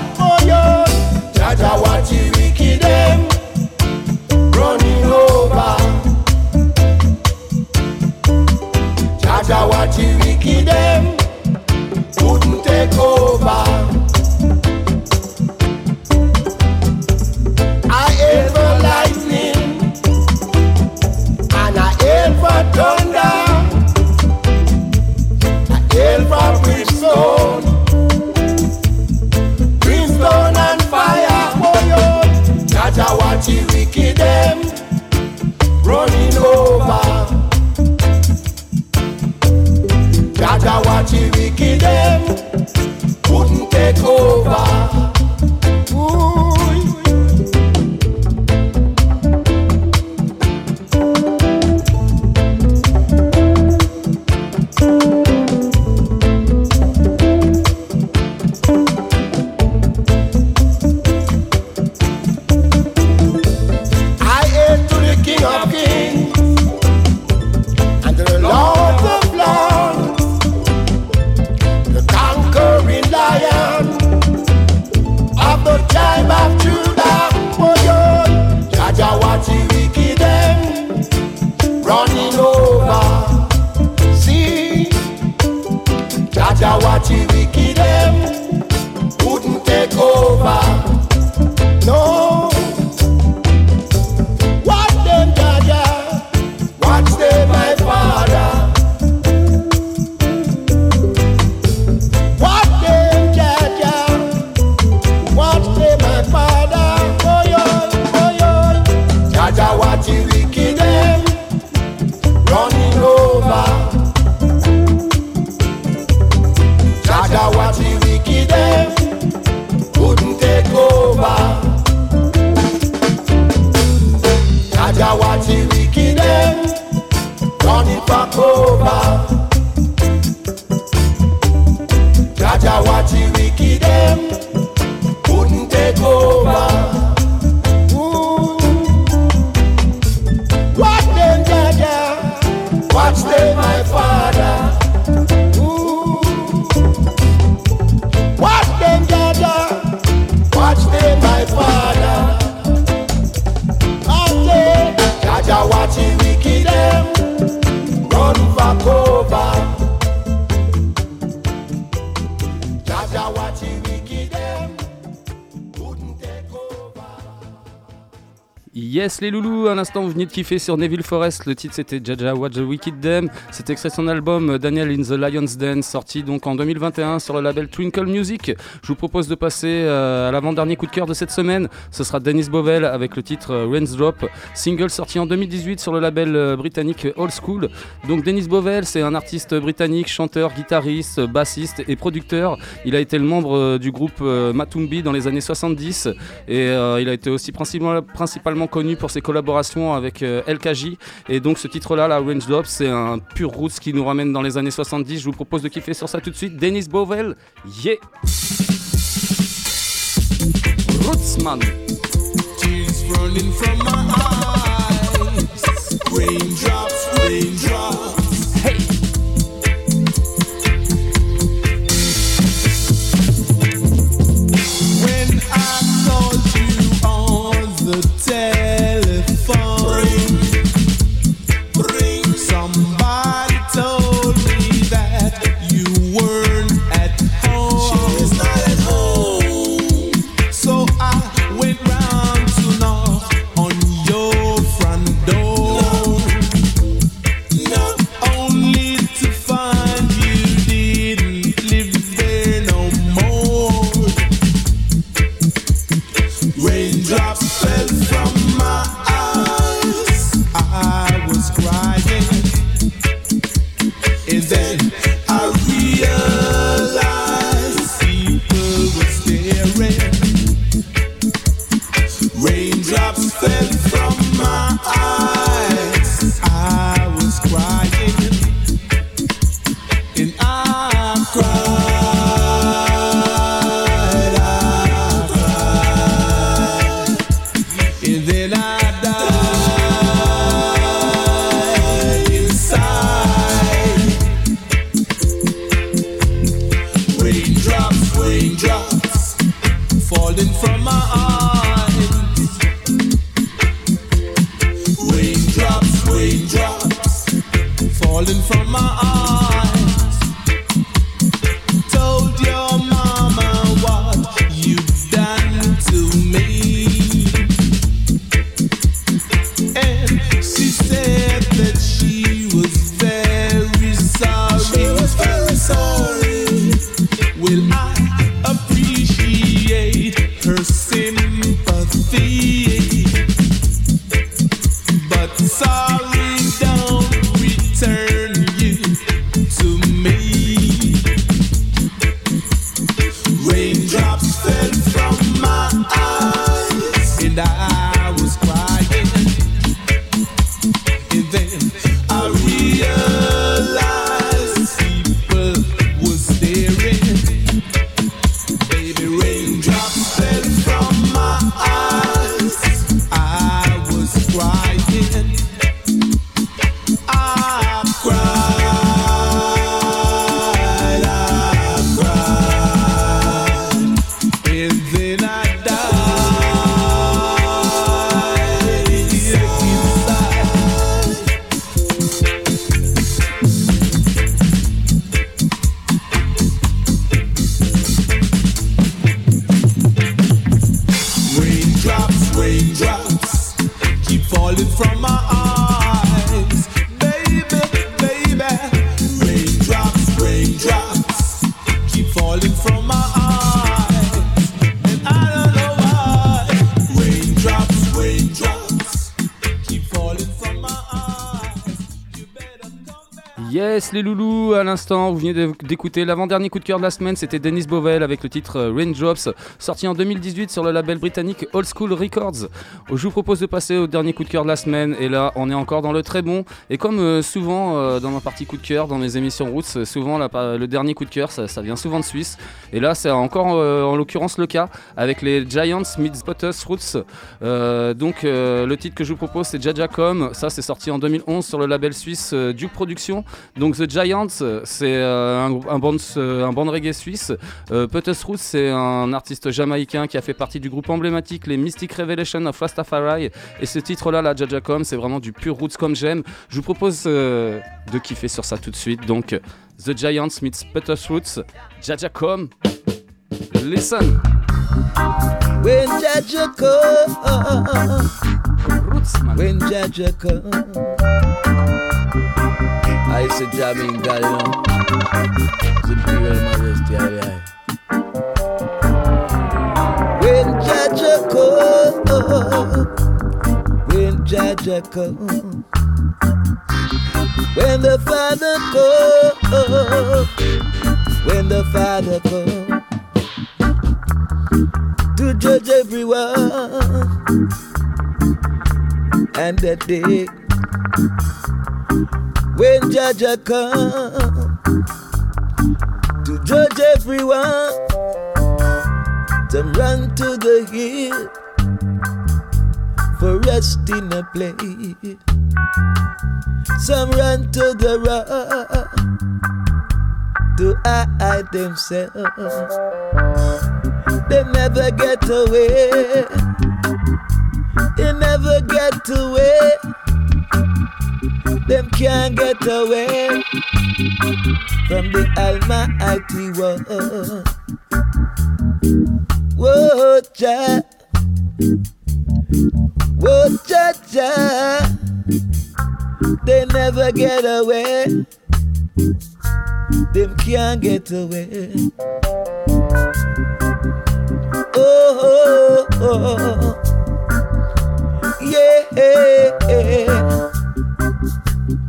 Speaker 3: Vous venez de kiffer sur Neville Forest, le titre c'était Jaja Watch the Wicked Dem, c'était extrait son album euh, Daniel in the Lion's Den, sorti donc en 2021 sur le label Twinkle Music. Je vous propose de passer euh, à l'avant-dernier coup de cœur de cette semaine, ce sera Dennis Bovell avec le titre euh, Rains Drop, single sorti en 2018 sur le label britannique Old School. Donc Dennis Bovell c'est un artiste britannique, chanteur, guitariste, bassiste et producteur. Il a été le membre du groupe Matumbi dans les années 70 et il a été aussi principalement, connu
Speaker 10: pour ses collaborations avec euh, LKJ. Et donc ce titre-là, la Range Drop, c'est un pur roots qui nous ramène dans les années 70. Je vous propose de kiffer sur ça tout de suite. Dennis Bovell, yeah! Rootsman.
Speaker 3: Tears running from my eyes. Raindrops, raindrops.
Speaker 10: Hey! Vous venez d'écouter l'avant-dernier coup de cœur de la semaine, c'était Dennis Bovell avec le titre euh, Raindrops, sorti en 2018 sur le label britannique Old School Records. Je vous propose de passer au dernier coup de cœur de la semaine, et là, on est encore dans le très bon. Et comme euh, souvent euh, dans ma partie coup de cœur, dans mes émissions Roots, souvent le dernier coup de cœur, ça, vient souvent de Suisse. Et là, c'est encore en l'occurrence le cas avec les Giants Meets Spotters Roots. Donc, le titre que je vous propose, c'est Jajacom. Ça, c'est sorti en 2011 sur le label suisse Duke Productions. Donc The Giants, c'est euh, un, un band, euh, un band reggae suisse. Euh, Roots, c'est un artiste jamaïcain qui a fait partie du groupe emblématique les Mystic Revelation of Rastafari. Et ce titre-là, la Jajacom, c'est vraiment du pur roots comme j'aime. Je vous propose euh, de kiffer sur ça tout de suite. Donc The Giants meets Putus Roots, Jajacom. Listen.
Speaker 11: When Jaja come,
Speaker 10: Rootsman.
Speaker 11: when Jaja come, I say jamming God, you know. His Imperial Majesty, aye, aye. When Jaja come, when Jaja come, when the Father come, when the Father come to judge everyone. and that day when Jaja come to judge everyone, some run to the hill for rest in a place. Some run to the rock to hide themselves. They never get away. They never get away. Them can't get away from the Almighty One. Whoa, Jah. Whoa, Jah, Jah. They never get away. Them can't get away. Oh, oh, oh. yeah.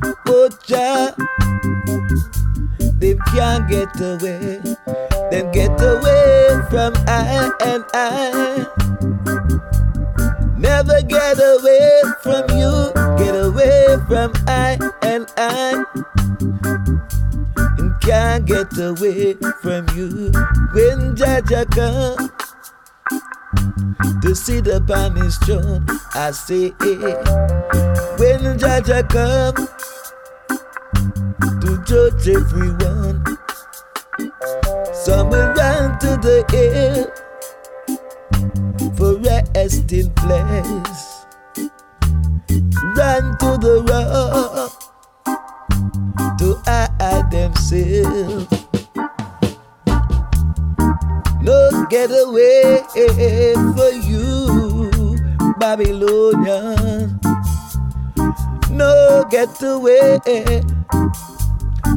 Speaker 11: Oh, Jah. Them can't get away. Them get away from I and I. Never get away from you. Get away from I and I. And can't get away from you. When Jaja come to sit upon his throne, I say, when Jaja come to judge everyone, some run to the hill for resting place. Run to the rock to hide themselves. No getaway for you, Babylonian. No getaway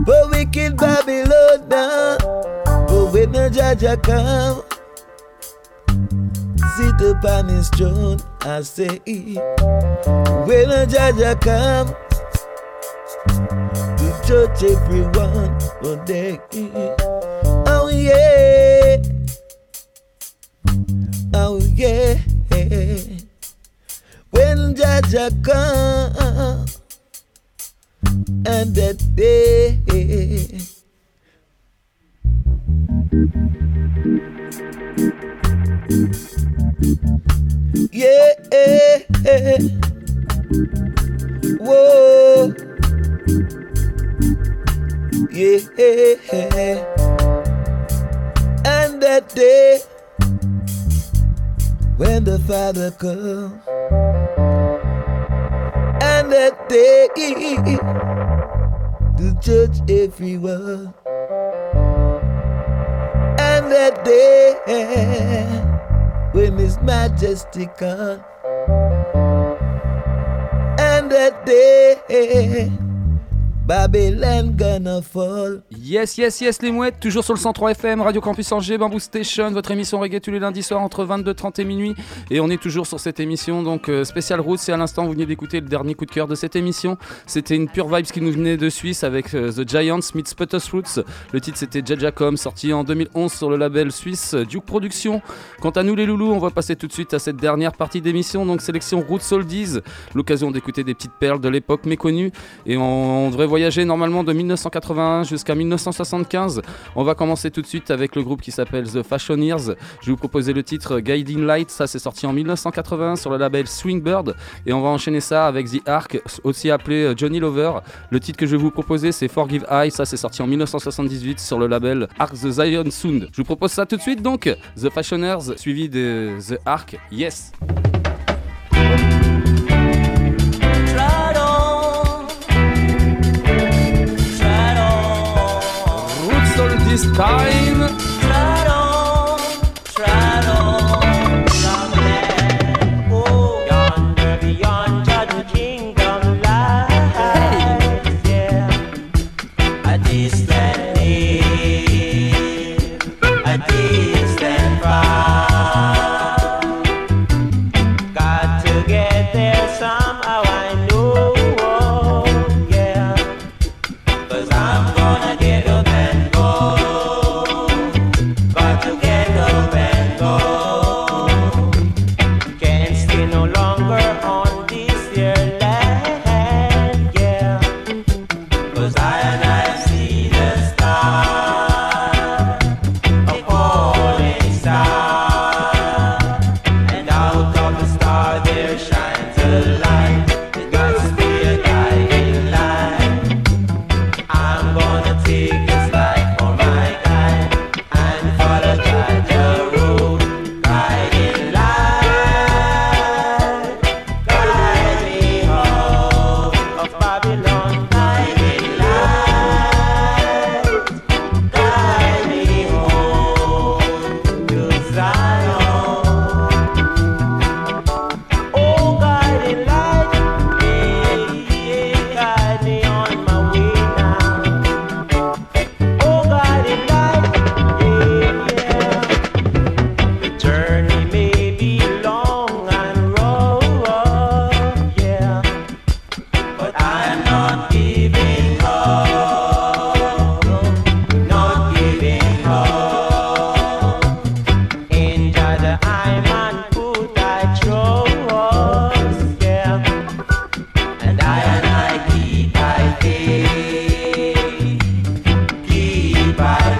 Speaker 11: for wicked Babylon. But when the Jaja come, sit upon his throne, I say, when the Jaja come to judge everyone one day. Oh yeah, oh yeah. When Jaja come and that day. Yeah, whoa, yeah, and that day when the Father comes, and that day to judge everyone, and that day when His Majesty comes, and that day Babylon gonna fall.
Speaker 3: Yes, yes, yes, les mouettes, toujours sur le 103 FM, Radio Campus Angers, Bamboo Station, votre émission reggae tous les lundis soirs entre 22h30 et minuit. Et on est toujours sur cette émission, donc euh, spécial route. C'est à l'instant, vous venez d'écouter le dernier coup de cœur de cette émission. C'était une pure vibes qui nous venait de Suisse avec euh, The Giants meets Sputter's Roots. Le titre c'était Jajacom, sorti en 2011 sur le label suisse euh, Duke Productions. Quant à nous les loulous, on va passer tout de suite à cette dernière partie d'émission, donc sélection Roots Oldies. L'occasion d'écouter des petites perles de l'époque méconnues. Et on, devrait voyager normalement de 1981 jusqu'à 1975. On va commencer tout de suite avec le groupe qui s'appelle The Fashioneers. Je vais vous proposer le titre Guiding Light, ça c'est sorti en 1981 sur le label Swingbird. Et on va enchaîner ça avec The Ark, aussi appelé Johnny Lover. Le titre que je vais vous proposer c'est Forgive I, ça c'est sorti en 1978 sur le label Ark The Zion Sound. Je vous propose ça tout de suite donc, The Fashioners suivi de The Ark, yes. This time.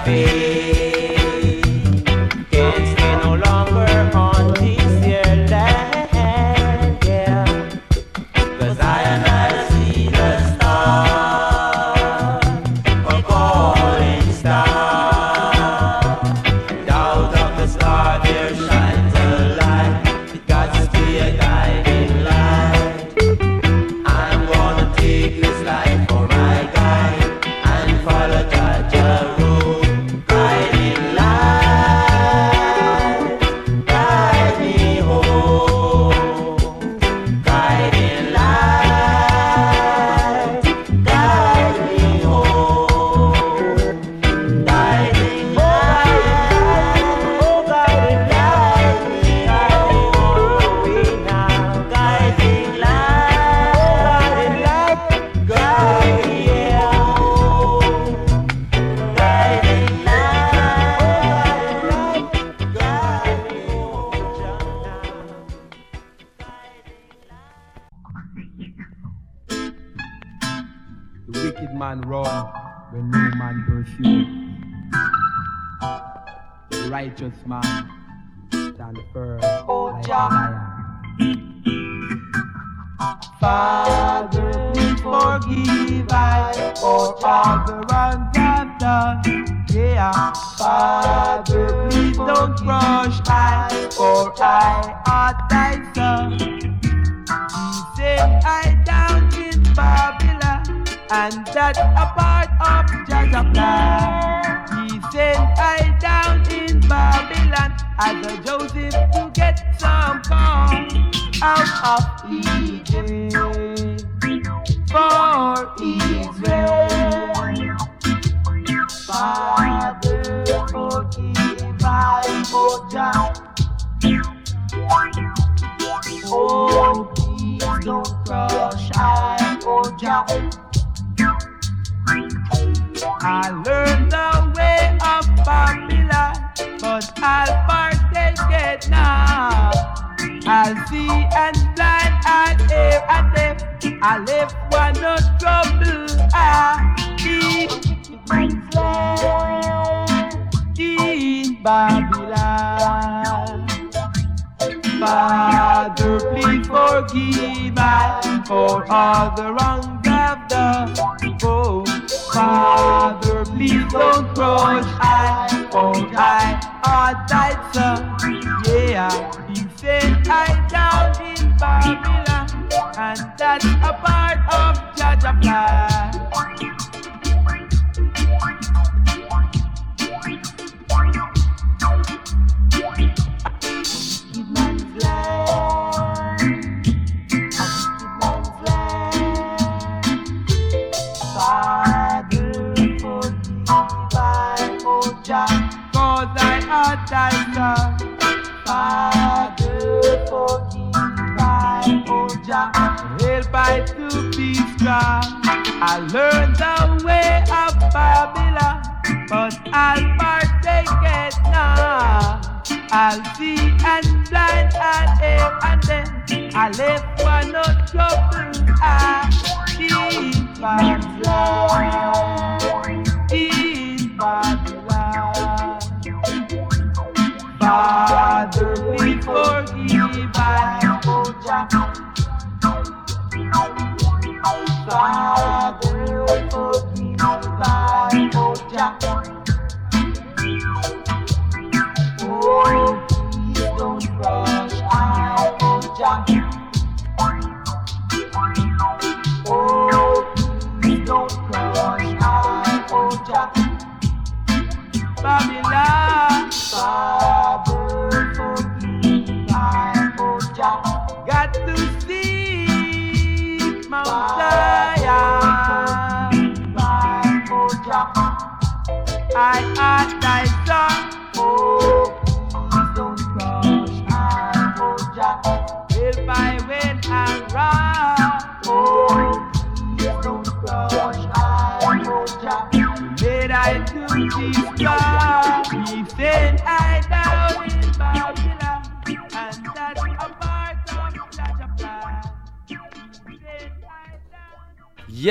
Speaker 12: be. Jaja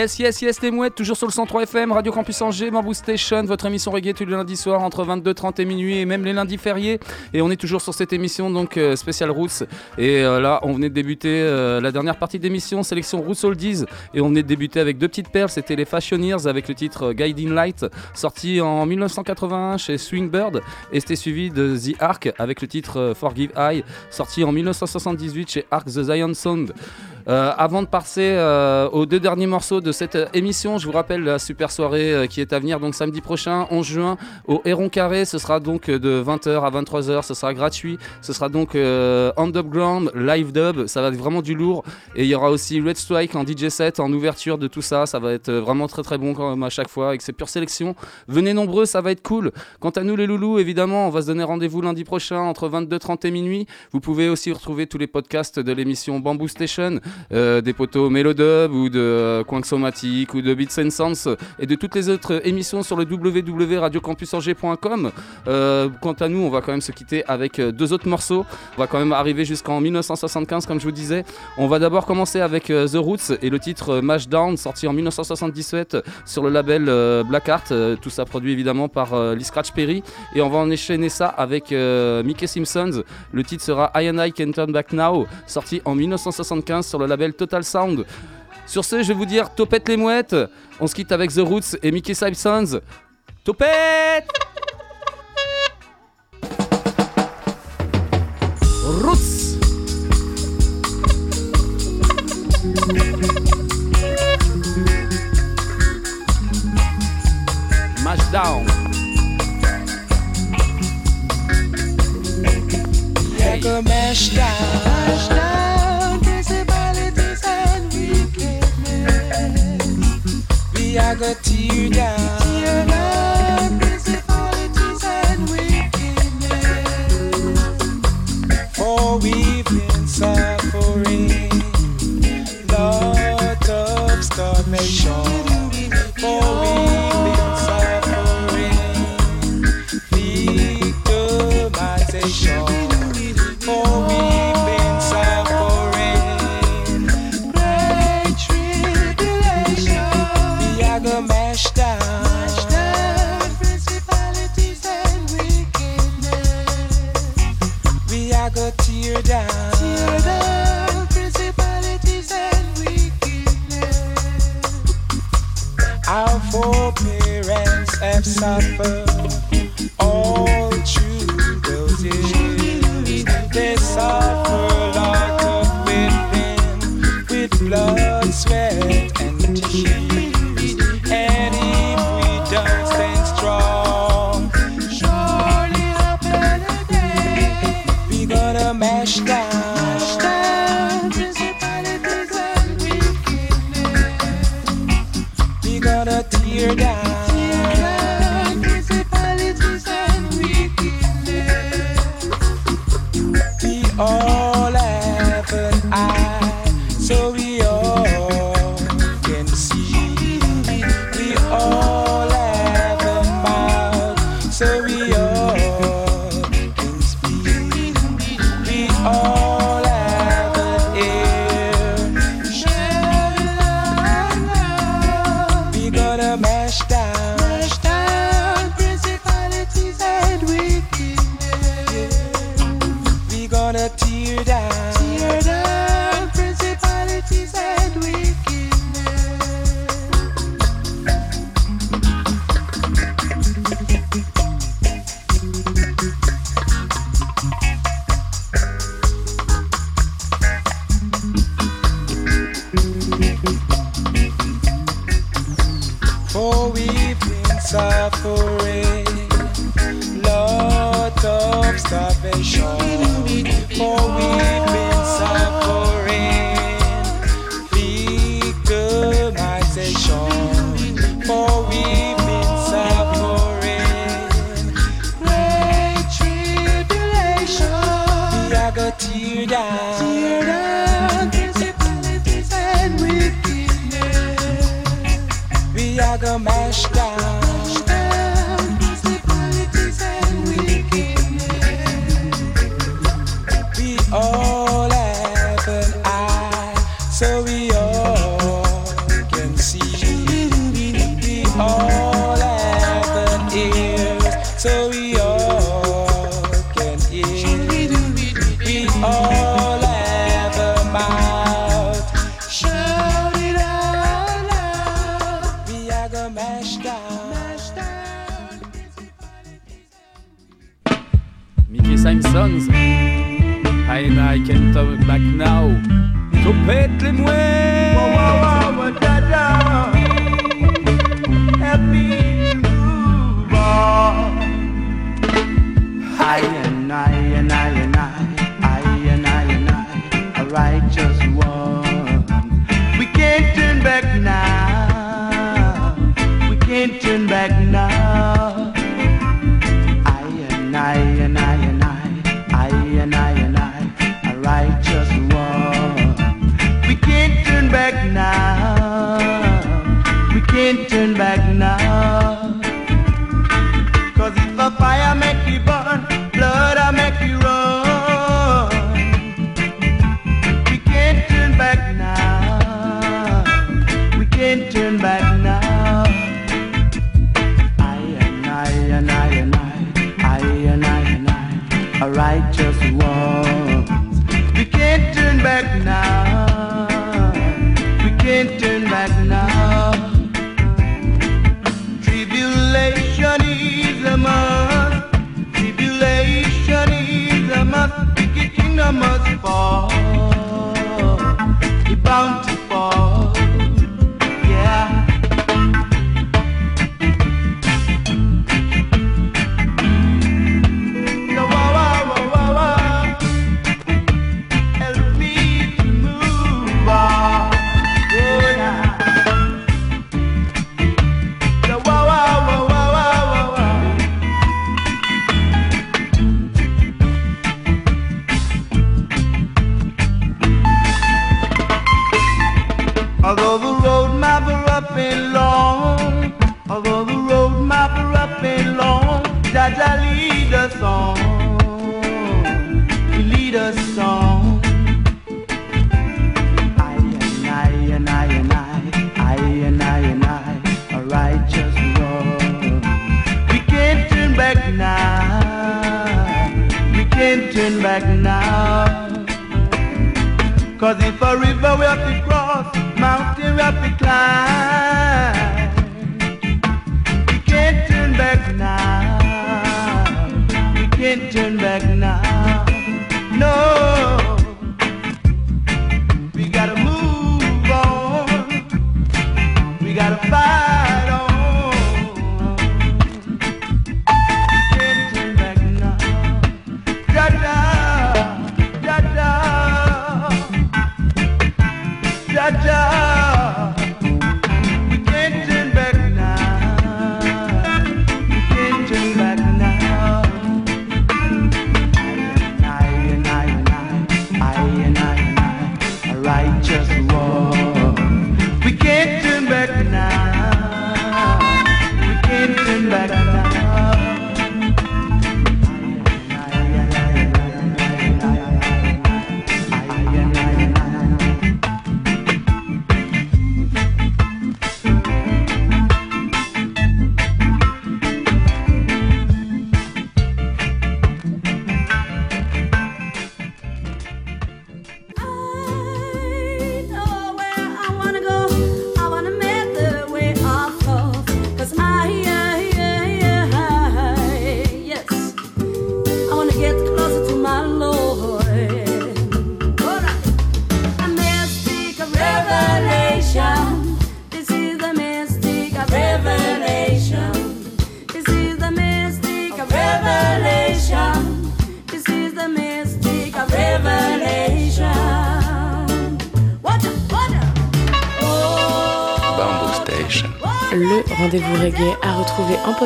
Speaker 3: Yes, yes, yes, les mouettes, toujours sur le 103 FM, Radio Campus Angers, Bamboo Station, votre émission reggae tous les lundis soirs entre 22h30 et minuit et même les lundis fériés. Et on est toujours sur cette émission, donc euh, spéciale Roots. Et euh, là, on venait de débuter euh, la dernière partie d'émission, sélection Roots Oldies. Et on venait de débuter avec deux petites perles, c'était les Fashioneers avec le titre euh, Guiding Light, sorti en 1981 chez Swingbird. Et c'était suivi de The Ark avec le titre Forgive I, sorti en 1978 chez Ark The Zion Sound. Euh, avant de passer euh, aux deux derniers morceaux de cette euh, émission, je vous rappelle la super soirée euh, qui est à venir donc samedi prochain, 11 juin, au Héron Carré. Ce sera donc euh, de 20h à 23h, ce sera gratuit. Ce sera donc underground, live dub, ça va être vraiment du lourd. Et il y aura aussi Red Strike en DJ set, en ouverture de tout ça. Ça va être vraiment très très bon même à chaque fois avec ses pure sélections. Venez nombreux, ça va être cool. Quant à nous les loulous, évidemment, on va se donner rendez-vous lundi prochain entre 22h30 et minuit. Vous pouvez aussi retrouver tous les podcasts de l'émission Bamboo Station euh, des poteaux Melodub ou de euh, Quanksomatic ou de Beats and Sense et de toutes les autres émissions sur le www.radiocampusangers.com. Euh, quant à nous, on va quand même se quitter avec euh, deux autres morceaux. On va quand même arriver jusqu'en 1975, comme je vous disais. On va d'abord commencer avec The Roots et le titre Mashdown, sorti en 1977 sur le label Black Art. Tout ça produit évidemment par Lee Scratch Perry. Et on va enchaîner ça avec Mickey Simpsons. Le titre sera I and I Can Turn Back Now, sorti en 1975 sur le label Total Sound. Sur ce, je vais vous dire topette les mouettes. On se quitte avec The Roots et Mickey Simpsons. Topette Roots Mash down.
Speaker 13: Yeah, go mash down. Mash down We are go tear down. Tear down suffer. All gonna tear down,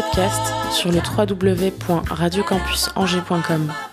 Speaker 1: podcast sur le www.radiocampusangers.com.